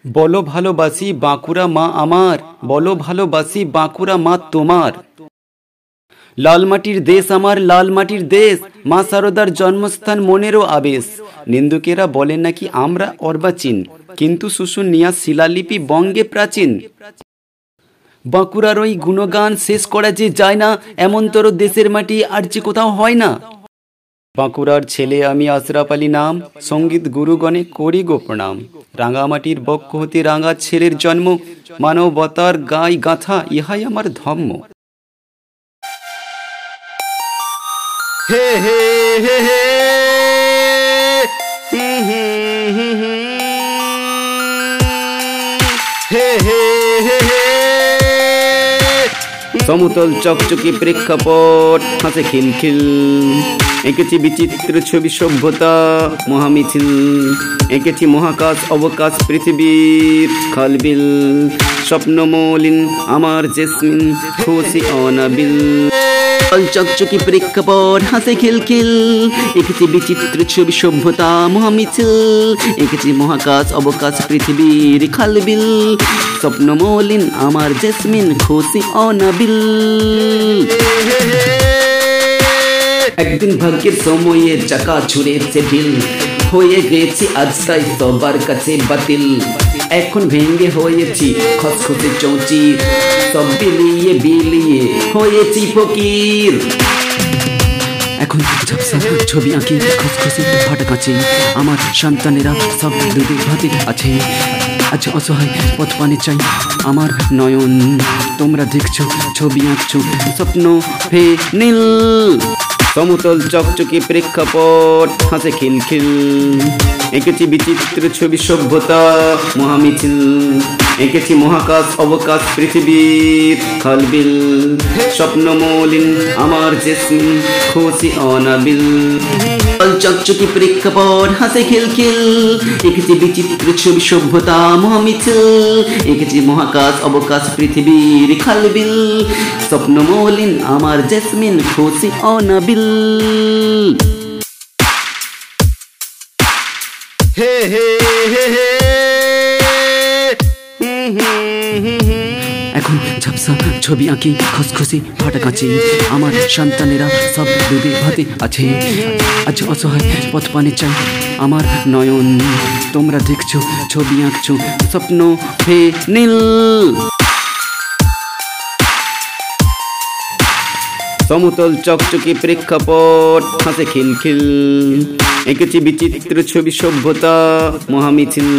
[SPEAKER 2] বলো ভালোবাসি বাঁকুড়া মা আমার, বলো ভালোবাসি বাঁকুড়া মা তোমার। লাল মাটির দেশ আমার, লাল মাটির দেশ, মা সারদার জন্মস্থান মনেরও আবেশ। নিন্দুকেরা বলেন নাকি আমরা অর্বাচীন, কিন্তু শুশুনিয়া শিলালিপি বঙ্গে প্রাচীন। বাঁকুড়ার ওই গুণগান শেষ করা যে যায় না, এমনতর দেশের মাটি আর যে কোথাও হয় না। বাঁকুড়ার ছেলে আমি আশরাফ আলী নাম, সংগীত গুরুগণে করি গো প্রণাম। রাঙামাটির বক্ষ হতে রাঙা ছেলের জন্ম, মানবতার গাই গাথা, ইহাই আমার ধর্ম।
[SPEAKER 5] হে হে হে হে
[SPEAKER 2] সমতল চকচকে প্রেক্ষাপট, হাসে খিলখিল। এঁকেছি বিচিত্র ছবি সভ্যতা, মহামিছিল। এঁকেছি মহাকাশ অবকাশ পৃথিবীর খালবিল। স্বপ্নমলিন আমার জেসমিন, খুশি অনাবিল। চকচকে প্রেক্ষাপট, হাসে খিলখিল। এঁকেছি বিচিত্র ছবি সভ্যতা, মহামিছিল। এঁকেছি মহাকাশ অবকাশ পৃথিবীর খালবিল। স্বপ্নমলিন আমার জেসমিন, খুশি অনাবিল। একদিন ভাগ্যের সময়ে চাকা ছুড়েছে ঢিল হয়ে গেছি আজ তাই সবার কাছে বাতিল। এখন ভেঙ্গে হয়েছি খসখসে চৌচির। সব বিলিয়ে বিলিয়ে হয়েছি ফকির। এখন ঝাপসা ছবি আঁকি, খসখসে ফাটা কাছে আমার সন্তানেরা সব ভাতে আছে। আজ অসহায় পথ পানি চাই। আমার নয়ন, তোমরা দেখছ, ছবি আঁকছো, স্বপ্ন ফে নীল। সমতল চকচকে প্রেক্ষাপট, হাসে খিলখিল। এঁকেছি বিচিত্র ছবি সভ্যতা, মহামিছিল। এঁকেছি মহাকাশ, অবকাশ, পৃথিবীর খালবিল স্বপ্নমলিন আমার জেসমিন খুশি অনাবিল। চকচকে প্রেক্ষাপট, হাসে এঁকেছি বিচিত্র ছবি সভ্যতা, মহামিছিল। এঁকেছি মহাকাশ, অবকাশ, পৃথিবীর খালবিল স্বপ্নমলিন আমার জেসমিন, খুশি অনাবিল।
[SPEAKER 5] হে হে হে হে
[SPEAKER 2] ঝাপসা ছবি আঁকি, খসখসি ফাটা কাঁচি আমার সন্তানেরা সব দুধে ভাতে আছে। আজ অসহায় পথ পানে চাই আমার নয়ন। তোমরা দেখছ, ছবি আঁকছো, স্বপ্ন ফে নীল সমতল চকচকে প্রেক্ষাপট হাসে খিলখিল এঁকেছি বিচিত্র ছবি সভ্যতা মহামিছিল।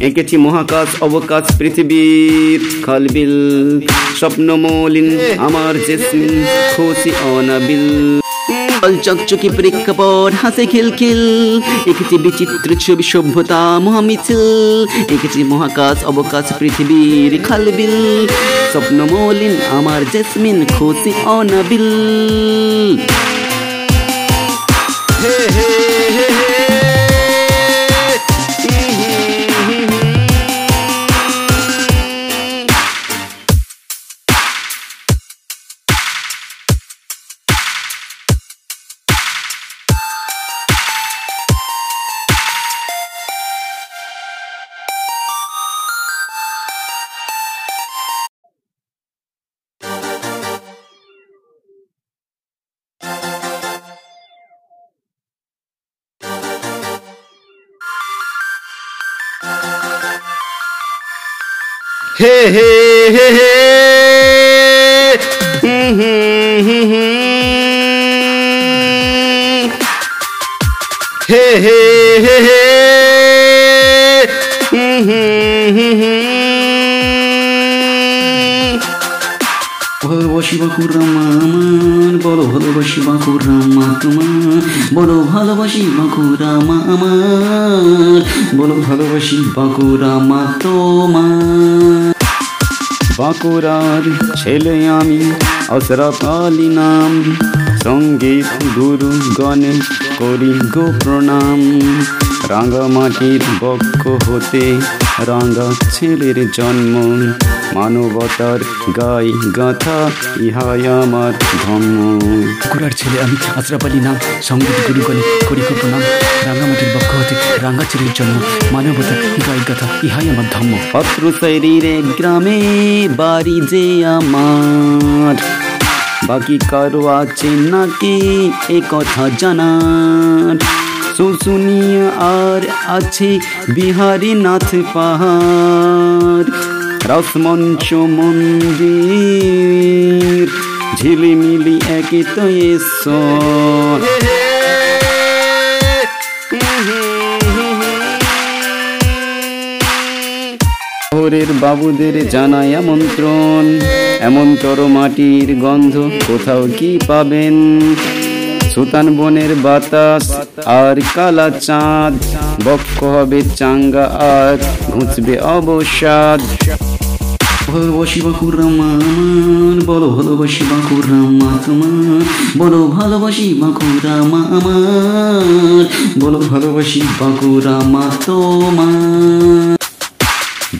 [SPEAKER 2] এঁকেছি মহাকাশ অবকাশ পৃথিবীর খালবিল। স্বপ্নমলিন আমার জেসমিন খুশি অনাবিল। চকচকে প্রেক্ষাপট হাসে খিলখিল এঁকেছে বিচিত্র ছবি সভ্যতা মহামিছিল। এঁকেছে মহাকাশ অবকাশ পৃথিবীর খালবিল। স্বপ্ন মলিন আমার জেসমিন খুশি অনাবিল। Hey, hey. হে হে হে হে হুম হুম হুম হুম। হে হে হে হে। ভালোবাসি বাঁকুর আমার বড় ভালোবাসি বাঁকুর বড় ভালোবাসি বাঁকুড়া মা আমার। বলো ভালোবাসি বাঁকুড়া মা তোমার।
[SPEAKER 6] বাঁকুড়ার ছেলে আমি অসরফ আলী নাম। সংগীত গুরু গণেশ করি গো প্রণাম। রাঙ্গামাটির বক্ষ হতে রাঙ্গা ছেলের জন্ম। মানবতার গাই গাথা ইহাই আমার ধর্ম।
[SPEAKER 4] বাঁকুড়ার ছেলে আমি আশরাফ আলী নাম সংগীত গুরুগণে করি খুব প্রণাম রাঙামাটির পক্ষ হতে রাঙ্গা ছেলের জন্ম মানবতা গাই গাথা ইহাই আমার ধর্ম।
[SPEAKER 2] পত্র শরীরে গ্রামে বাড়ি যে আমার। বাকি কারও আছে নাকি এ কথা জানার? শুশুনিয়া আর আছে বিহারী নাথ পাহাড়। রসমঞ্চ মন্দির ঝিলিমিলি একে তো এসো
[SPEAKER 6] শহরের বাবুদের জানাই আমন্ত্রণ। এমন তর মাটির গন্ধ কোথাও কি পাবেন? সুতান বনের বাতাস আর কালা চাঁদ, বক্ষ হবে চাঙ্গা আর ঘুঁচবে অবসাদ।
[SPEAKER 2] ভালোবাসি বাঁকুর আমার বলো ভালোবাসি বাঁকুর রামা তোমার বলো ভালোবাসি বাঁকুর রামা আমার বলো ভালোবাসি বাঁকুর রামা তোমার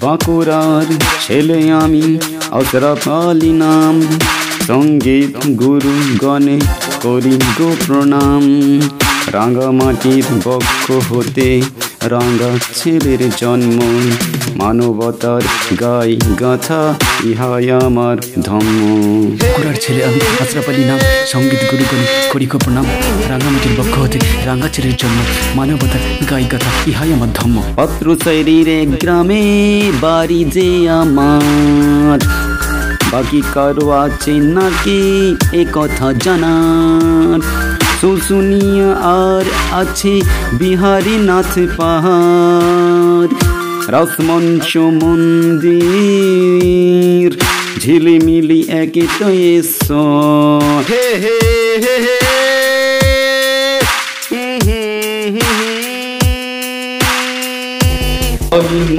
[SPEAKER 6] বাঁকুড়ার ছেলে আমি অশরফ আলী নাম। সংগীত গুরু গণে করি গো প্রণাম। রাঙ্গামাটির বক্ষ হতে রাঙ্গা ছেলের জন্ম। মানবতার গাই গাথা ইহাই আমার ধর্ম।
[SPEAKER 4] বাঁকুড়ার ছেলে আমি আলী নাম সংগীত গুরুগণে করি খুব প্রণাম। রাঙামাটির পক্ষ হতে রাঙ্গা ছেলের জন্ম মানবতা গাই গাথা ইহাই আমার ধর্ম।
[SPEAKER 2] পত্র শরীরে গ্রামে বাড়ি যে আমার। বাকি কারও আছে নাকি এ কথা জানার। শুশুনিয়া আর আছে বিহারী নাথ পাহাড়, রসমঞ্চ মন্দির, ঝিলিমিলি একে তো হে হে হে হে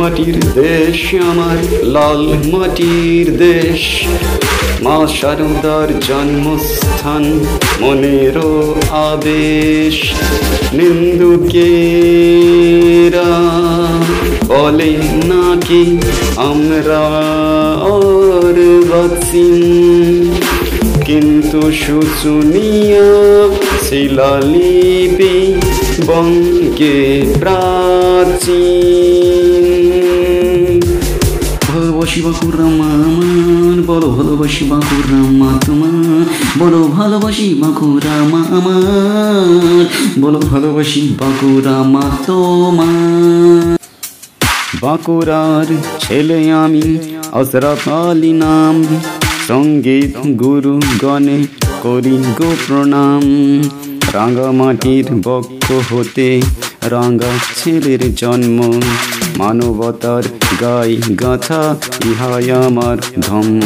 [SPEAKER 2] মাটির দেশ আমার, লাল মাটির দেশ। মা শারদার জন্মস্থান, মনেরও আবেশ নিন্দুকেরা বলে নাকি আমরা আর কিন্তু শুশুনিয়া শিলালিপি বঙ্গে প্রাচীন। বাঁকুর আমার বলো ভালোবাসি বাঁকুর রামা তোমার, বলো ভালোবাসি বাঁকুর রামা আমার বলো ভালোবাসি বাঁকুর রামা তোমার।
[SPEAKER 6] বাঁকুড়ার ছেলে আমি অশরফ আলী নাম, সংগীত গুরু গণে করি গো প্রণাম। রাঙ্গামাটির বক্ষ হতে
[SPEAKER 2] রাঙ্গা ছেলের জন্ম। মানবতার গাই গাথা ইহাই আমার ধম্ম।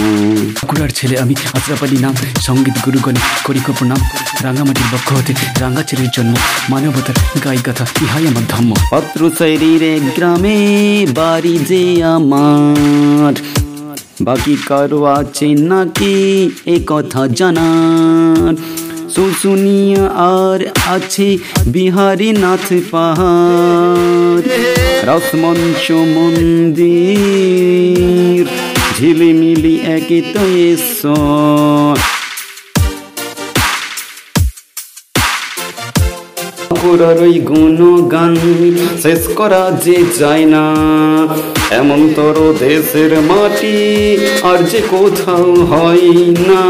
[SPEAKER 4] বাঁকুড়ার ছেলে আমি আশরাফ নাম সংগীত গুরুগণে করি প্রণাম রাঙামাটির পক্ষ হতে রাঙা ছেলের জন্ম মানবতার গাই গাথা ইহাই আমার ধর্ম
[SPEAKER 2] পাত্র শরীরে গ্রামে বাড়ি যে আমার। বাকি কারও আছে নাকি এ কথা জানার। শুশুনিয়া আর আছে বিহারী নাথ পাহাড় রসমঞ্চ মন্দির ঝিলিমিলি একে তো ওই গুণগান শেষ করা যে যায় না এমন তোর দেশের মাটি আর যে কোথাও হয় না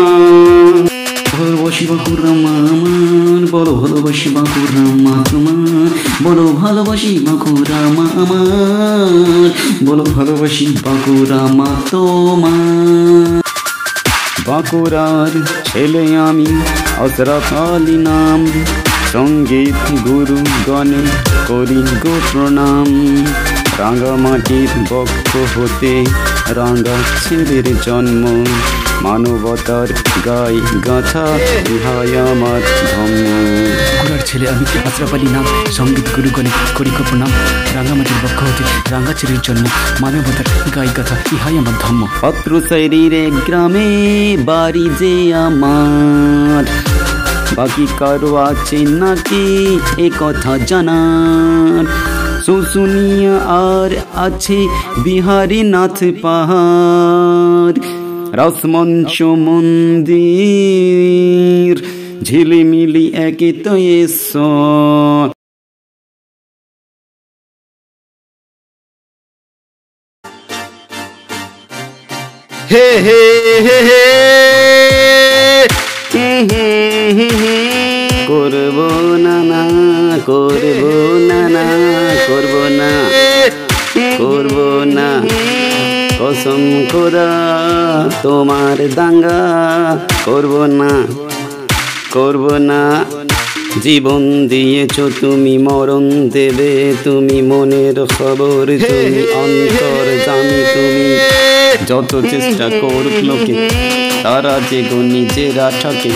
[SPEAKER 4] ভালোবাসি বাঁকুড়ামা আমার বলো ভালোবাসি বাঁকুড়ামা তোমার বলো ভালোবাসি বাঁকুড়ামা আমার বলো ভালোবাসি বাঁকুড়ামা তোমার
[SPEAKER 2] বাঁকুড়ার ছেলে আমি অসরফ নাম, সংগীত গুরু গণে করি গো প্রণাম রাঙ্গামাটির বক্ষ হতে রাঙা ছেলের জন্ম মানবতার গাই গাথা ইহাই আমার ধর্ম।
[SPEAKER 4] বাঁকুড়ার ছেলে আমি আশরাফ নাম সংগীত গুরুগণে করি প্রণাম রাঙামাটির পক্ষ হতে রাঙা জন্য মানবতার গাই গাথা ইহাই আমার ধর্ম।
[SPEAKER 2] পাত্র শরীরে গ্রামে বাড়ি যে আমার। বাকি কারও আছে নাকি এ কথা জানার। শুশুনিয়া আর আছে বিহারী নাথ পাহাড়। রসমঞ্চ মন্দির ঝিলিমিলি একে তো হে হে হে হে করব না না, করব না না, করব না করব না। কসম খোদা তোমার দাঙ্গা করব না করব না। জীবন দিয়েছ তুমি মরণ দেবে তুমি মনের খবর তুমি অন্তর জানি তুমি। যত চেষ্টা করুক লোকে তারা যে নিজেরা ঠকে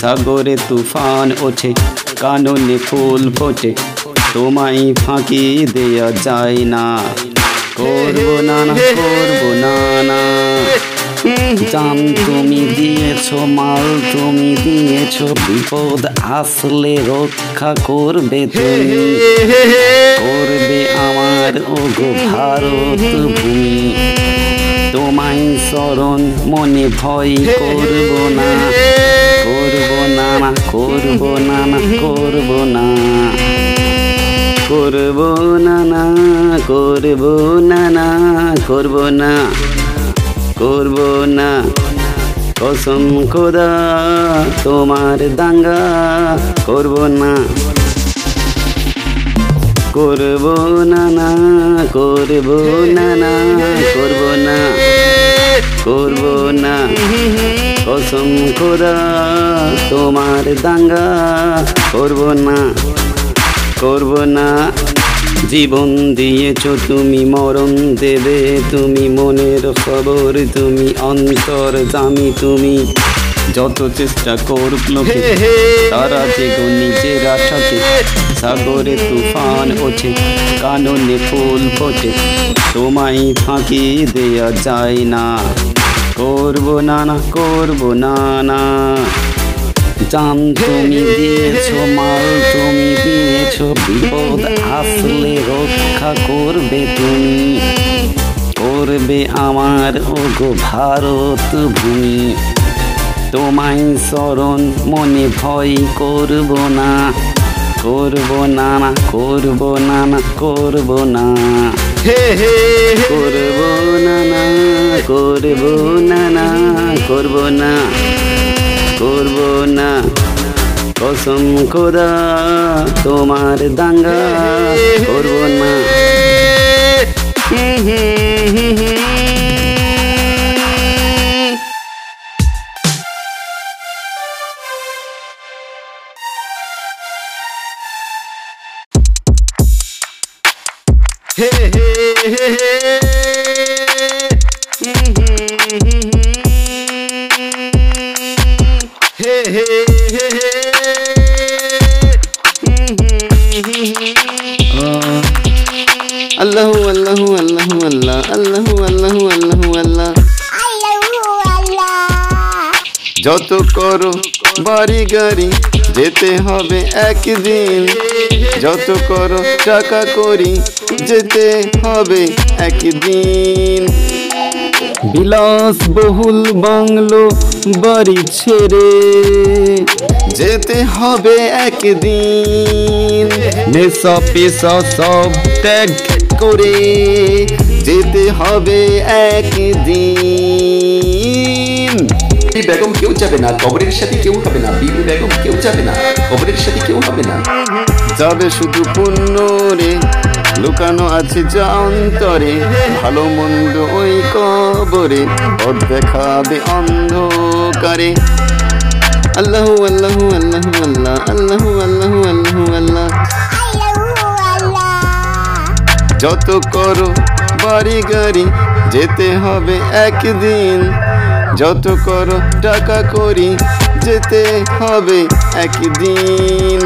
[SPEAKER 2] সাগরে তুফান ওঠে কাননে ফুল ফোটে তোমায় ফাঁকি দেয়া যায় না। করব না না করব না না জান তুমি দিয়েছ মাল তুমি দিয়েছ বিপদ আসলে রক্ষা করবে তুমি। করবে আমার ওগো ভারত ভূমি। তোমায় স্মরণ মনে ভয় করব না করব না না। করব না না করব না। করব না না, করব না না, করব না করব না। কসম খোদা, তোমার দাঙ্গা করব না। করব না না, করব না না, করব না করব না। কসম খোদা, তোমার দাঙ্গা করব না। করব না। জীবন দিয়েছ তুমি মরণ দেবে তুমি মনের খবর তুমি অন্তর জামি তুমি। যত চেষ্টা করুক লোকে তারা যে নিজেরা ঠকে সাগরে তুফান ওঠে কাননে ফুল ফোটে। তোমায় ফাঁকি দেয়া যায় না। করব না না করব না না। জান তুমি দিয়েছ মাল তুমি দিয়েছ বিপদ আসলে রক্ষা করবে তুমি। করবে আমার ওগো ভারত ভূমি। তোমায় স্মরণ মনে ভয় করব না। করব না না করব না না করব না। করব না না করব না না করব না। করব না কসম খোদা তোমার দাঙ্গা করব না
[SPEAKER 1] Hey, hey, hey, hey. বাড়ি গাড়ি যেতে হবে একদিন। যত করো টাকা করি যেতে হবে একদিন।
[SPEAKER 2] বিলাস বহুল বাংলো বাড়ি ছেড়ে
[SPEAKER 1] যেতে হবে একদিন।
[SPEAKER 2] নেশা পেশা সব ত্যাগ
[SPEAKER 1] করে যেতে হবে একদিন।
[SPEAKER 7] কেউ যাবে না, কবরের সাথে কেউ হবে না, বিবি বেগম কেউ যাবে না, কবরের সাথে কেউ হবে না।
[SPEAKER 1] যাবে শুধু পূর্ণ রে, লুকানো আছে যা অন্তরে, ভালো মন্দ ওই কবরে পথ দেখাবে অন্ধকারে। আল্লাহু আল্লাহু আল্লাহু আল্লাহ, আল্লাহু আল্লাহু আল্লাহু আল্লাহ। যত করো, বাড়ি গাড়ি, যেতে হবে একদিন। যত করো, টাকা করি, যেতে হবে একদিন।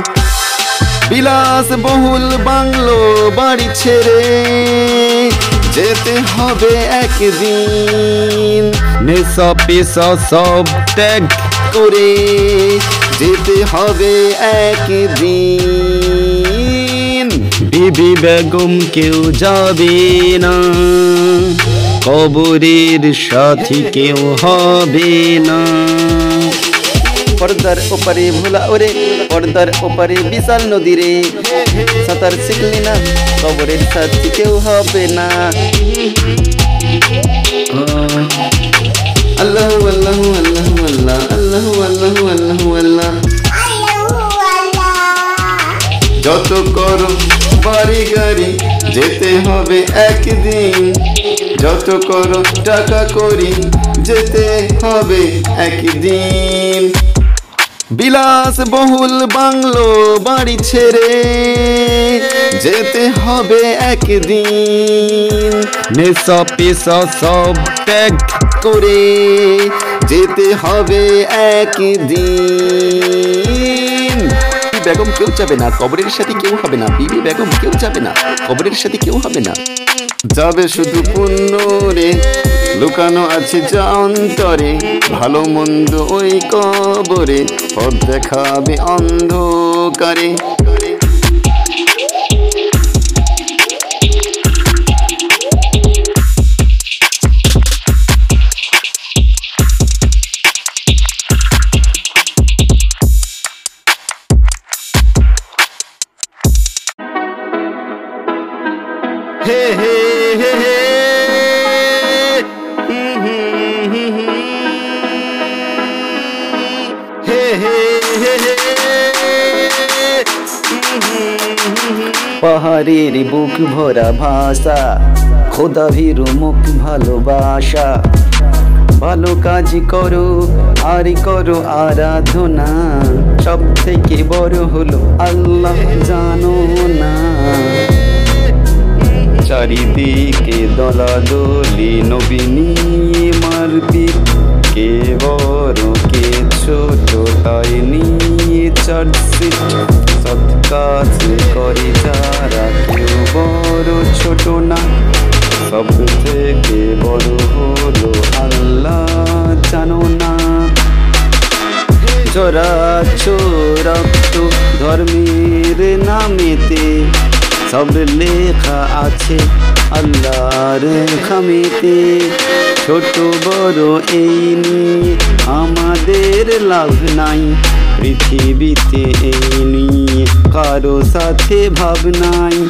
[SPEAKER 1] বিলাস বহুল বাংলো বাড়ি ছেড়ে, যেতে হবে একদিন।
[SPEAKER 2] নেশা পেশা সব ত্যাগ
[SPEAKER 1] করে, যেতে হবে একদিন।
[SPEAKER 2] বিবি বেগম কেউ যাবে না। কবরের সাথী কেউ হবে না।
[SPEAKER 1] পর্দার ওপারে ভোলা ওরে, পর্দার ওপারে বিশাল নদী রে। সাঁতার শিখলি না, কবরের সাথী কেউ হবে না। আল্লাহ আল্লাহ আল্লাহ আল্লাহ আল্লাহ আল্লাহ আল্লাহ আল্লাহ। যত করো বাড়ি গাড়ি যেতে হবে একদিন। যত করো, টাকা করি, যেতে হবে একদিন। বিলাস বহুল বাংলো বাড়ি ছেড়ে, যেতে হবে একদিন।
[SPEAKER 2] নেশা পেশা সব ত্যাগ
[SPEAKER 1] করে, যেতে হবে একদিন।
[SPEAKER 7] বেগম কেউ যাবে না, কবরের সাথে কেউ হবে না। বিবি বেগম কেউ যাবে না, কবরের সাথে কেউ হবে না।
[SPEAKER 1] যাবে শুধু পুণ্য রে। লুকানো আছে যা অন্তরে, ভালো মন্দ ওই কবরে, পথ দেখাবে অন্ধকারে। হে হে
[SPEAKER 2] পাহাড়ের বুক ভরা ভাষা, খোদা ভীরু মুখ ভালোবাসা। ভালো কাজ করো, আর করো আরাধনা। সব থেকে বড় হলো আল্লাহ জানো না। চারিদিকে দলাদলি নবীনী মারপিট। কে বড়, কে ছোট তাই নিয়ে চার্জশিট সৎ কাজ করে যারা কেউ বড় ছোট না। সব থেকে বড় হলো আল্লাহ জানো না। জরা রক্ত ধর্মের নামেতে সব লেখা আছে আল্লাহর খামেতে। ছোট বড় এই নিয়ে আমাদের লাভ নাই। পৃথিবীতে এই নিয়ে কারও সাথে ভাব নাই।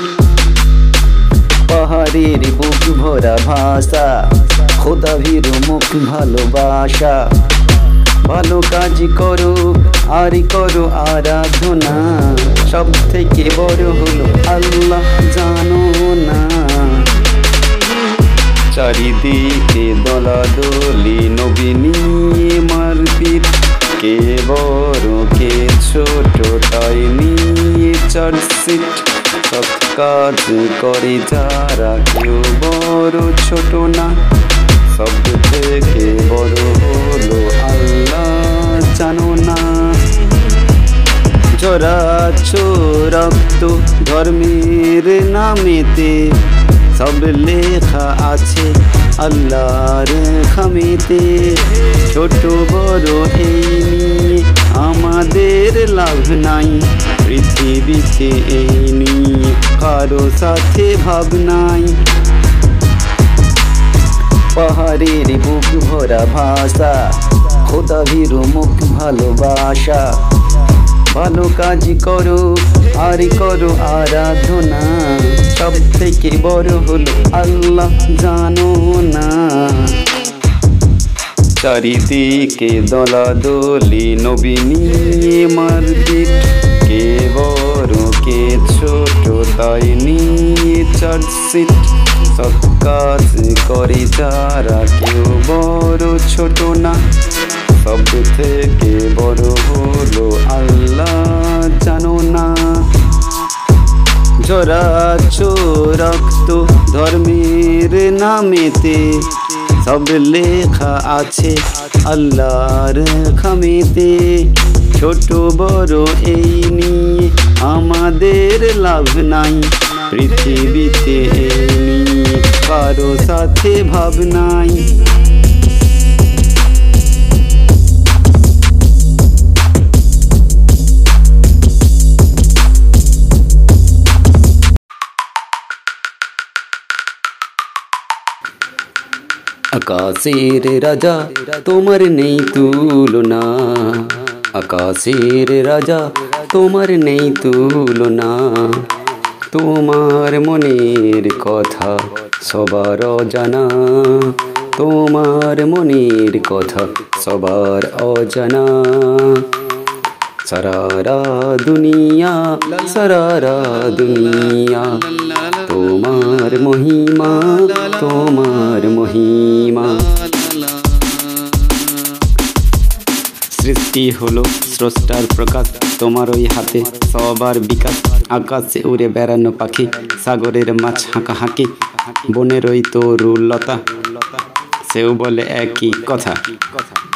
[SPEAKER 2] পাহাড়ের বুক ভরা ভাষা খোদা ভীর মুখ ভালোবাসা। ভালো কাজ করো, আর করো আরাধনা। সব থেকে বড় হলো আল্লাহ জানো না। চারিদিকে দলাদলি নবীনী মারপিট কে বড়, কে ছোট, তাই নিয়ে চার্জশিট সব কাজ করে যারা কেউ বড় ছোট না। সব থেকে বড় হলো আল্লাহ জানো না। জরা রক্ত ধর্মের নামেতে সব লেখা আছে আল্লাহর খামেতে। ছোট, বড় এই নিয়ে আমাদের লাভ নাই, পৃথিবীতে এই নিয়ে কারও সাথে ভাব নাই। পাহাড়ের বুক ভরা ভাষা খোদা ভীরু মুখ ভালোবাসা। ভালো কাজ করো আর করো আরাধনা, সব থেকে বড় হলো আল্লাহ জানো না। চারিদিকে দলাদলি, নবী নিয়ে মারপিট, কে বড়, কে ছোট তাই নিয়ে চার্জশিট সব কাজ করে যারা কেউ বড় ছোট না সব থেকে বড় হলো আল্লাহ জানো না। জরাচ্ছ রক্ত ধর্মের নামেতে সব লেখা আছে আল্লাহর খামেতে। ছোট বড় এই নিয়ে আমাদের লাভ নাই, পৃথিবীতে এই নিয়ে কারও সাথে ভাব আকাশের রাজা, তোমার নেই তুলনা। আকাশের রাজা, তোমার নেই তুলনা। তোমার মনের কথা সবার অজানা। তোমার মনের কথা সবার অজানা। সারারা দুনিয়া সারারা দুনিয়া। তোমার মহিমা তোমার মহিমা। সৃষ্টি হলো স্রষ্টার প্রকাশ, তোমার ওই হাতে সবার বিকাশ। আকাশে উড়ে বেড়ানো পাখি, সাগরের মাছ হাঁকা হাঁকি বনের ওই তরুলতা, সেও বলে একই কথা কথা।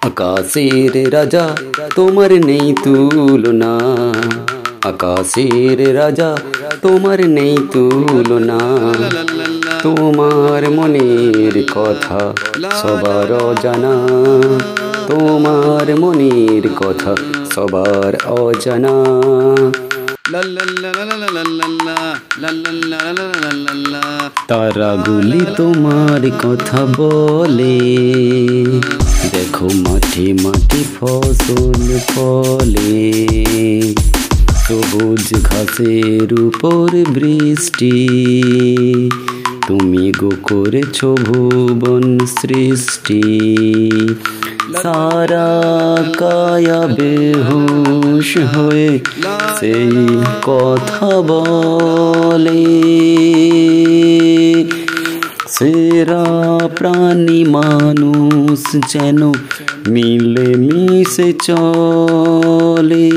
[SPEAKER 2] আকাশের রাজা, তোমার নেই তুলনা। আকাশের রাজা, তোমার নেই তুলনা। তোমার মনের কথা সবার অজানা। তোমার মনের কথা সবার অজানা। তারাগুলি তোমার কথা বলে। দেখো মাঠে মাঠে ফসল ফলে। সবুজ ঘাসের উপর বৃষ্টি। তুমি গো করেছ ভুবন সৃষ্টি। সারা কায়া বেহুশ হয়ে সেই কথা বলে। সেরা প্রাণী মানুষ যেন মিলে মিশে চলে।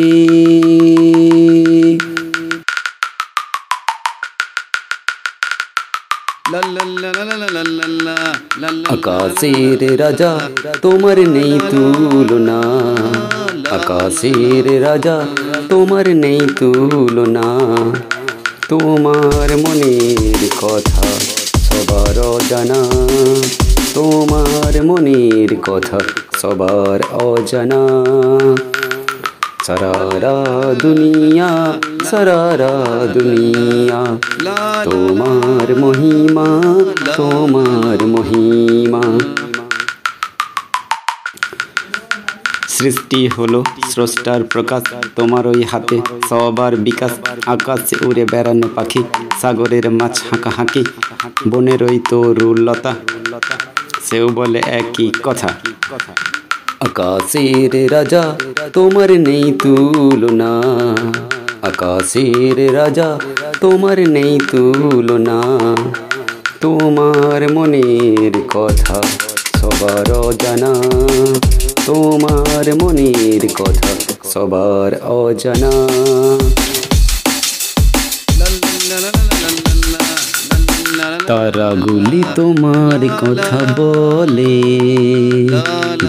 [SPEAKER 2] আকাশের রাজা, তোমার নেই তুলনা। আকাশের রাজা, তোমার নেই তুলনা। তোমার মনের কথা সবার অজানা। তোমার মনের কথা সবার অজানা। সারারা দুনিয়া সারারা দুনিয়া। তোমার মহিমা তোমার মহিমা। সৃষ্টি হলো স্রষ্টার প্রকাশ, তোমার ওই হাতে সবার বিকাশ। আকাশে উড়ে বেড়ানো পাখি, সাগরের মাছ হাঁকা হাঁকি বনের ওই তরুলতা সেও বলে একই কথা। আকাশের রাজা, তোমার নেই তুলনা। আকাশের রাজা, তোমার নেই তুলনা। তোমার মনের কথা সবার অজানা। তোমার মনের কথা সবার অজানা। তারাগুলি তোমার কথা বলে।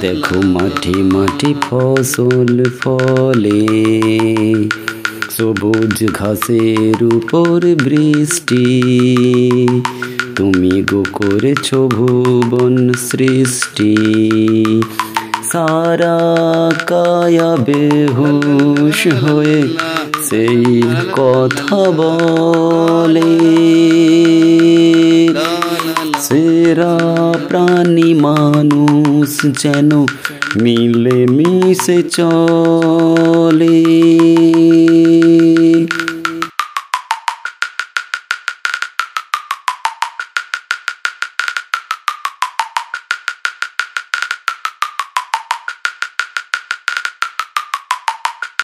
[SPEAKER 2] দেখো মাঠে মাঠে ফসল ফলে। সবুজ ঘাসের উপর বৃষ্টি। তুমি গো করেছ ভুবন সৃষ্টি। সারা কায়া বেহুশ হয়ে সেই কথা বলে। সেরা প্রাণী মানুষ যেন মিলে মিশে চলে।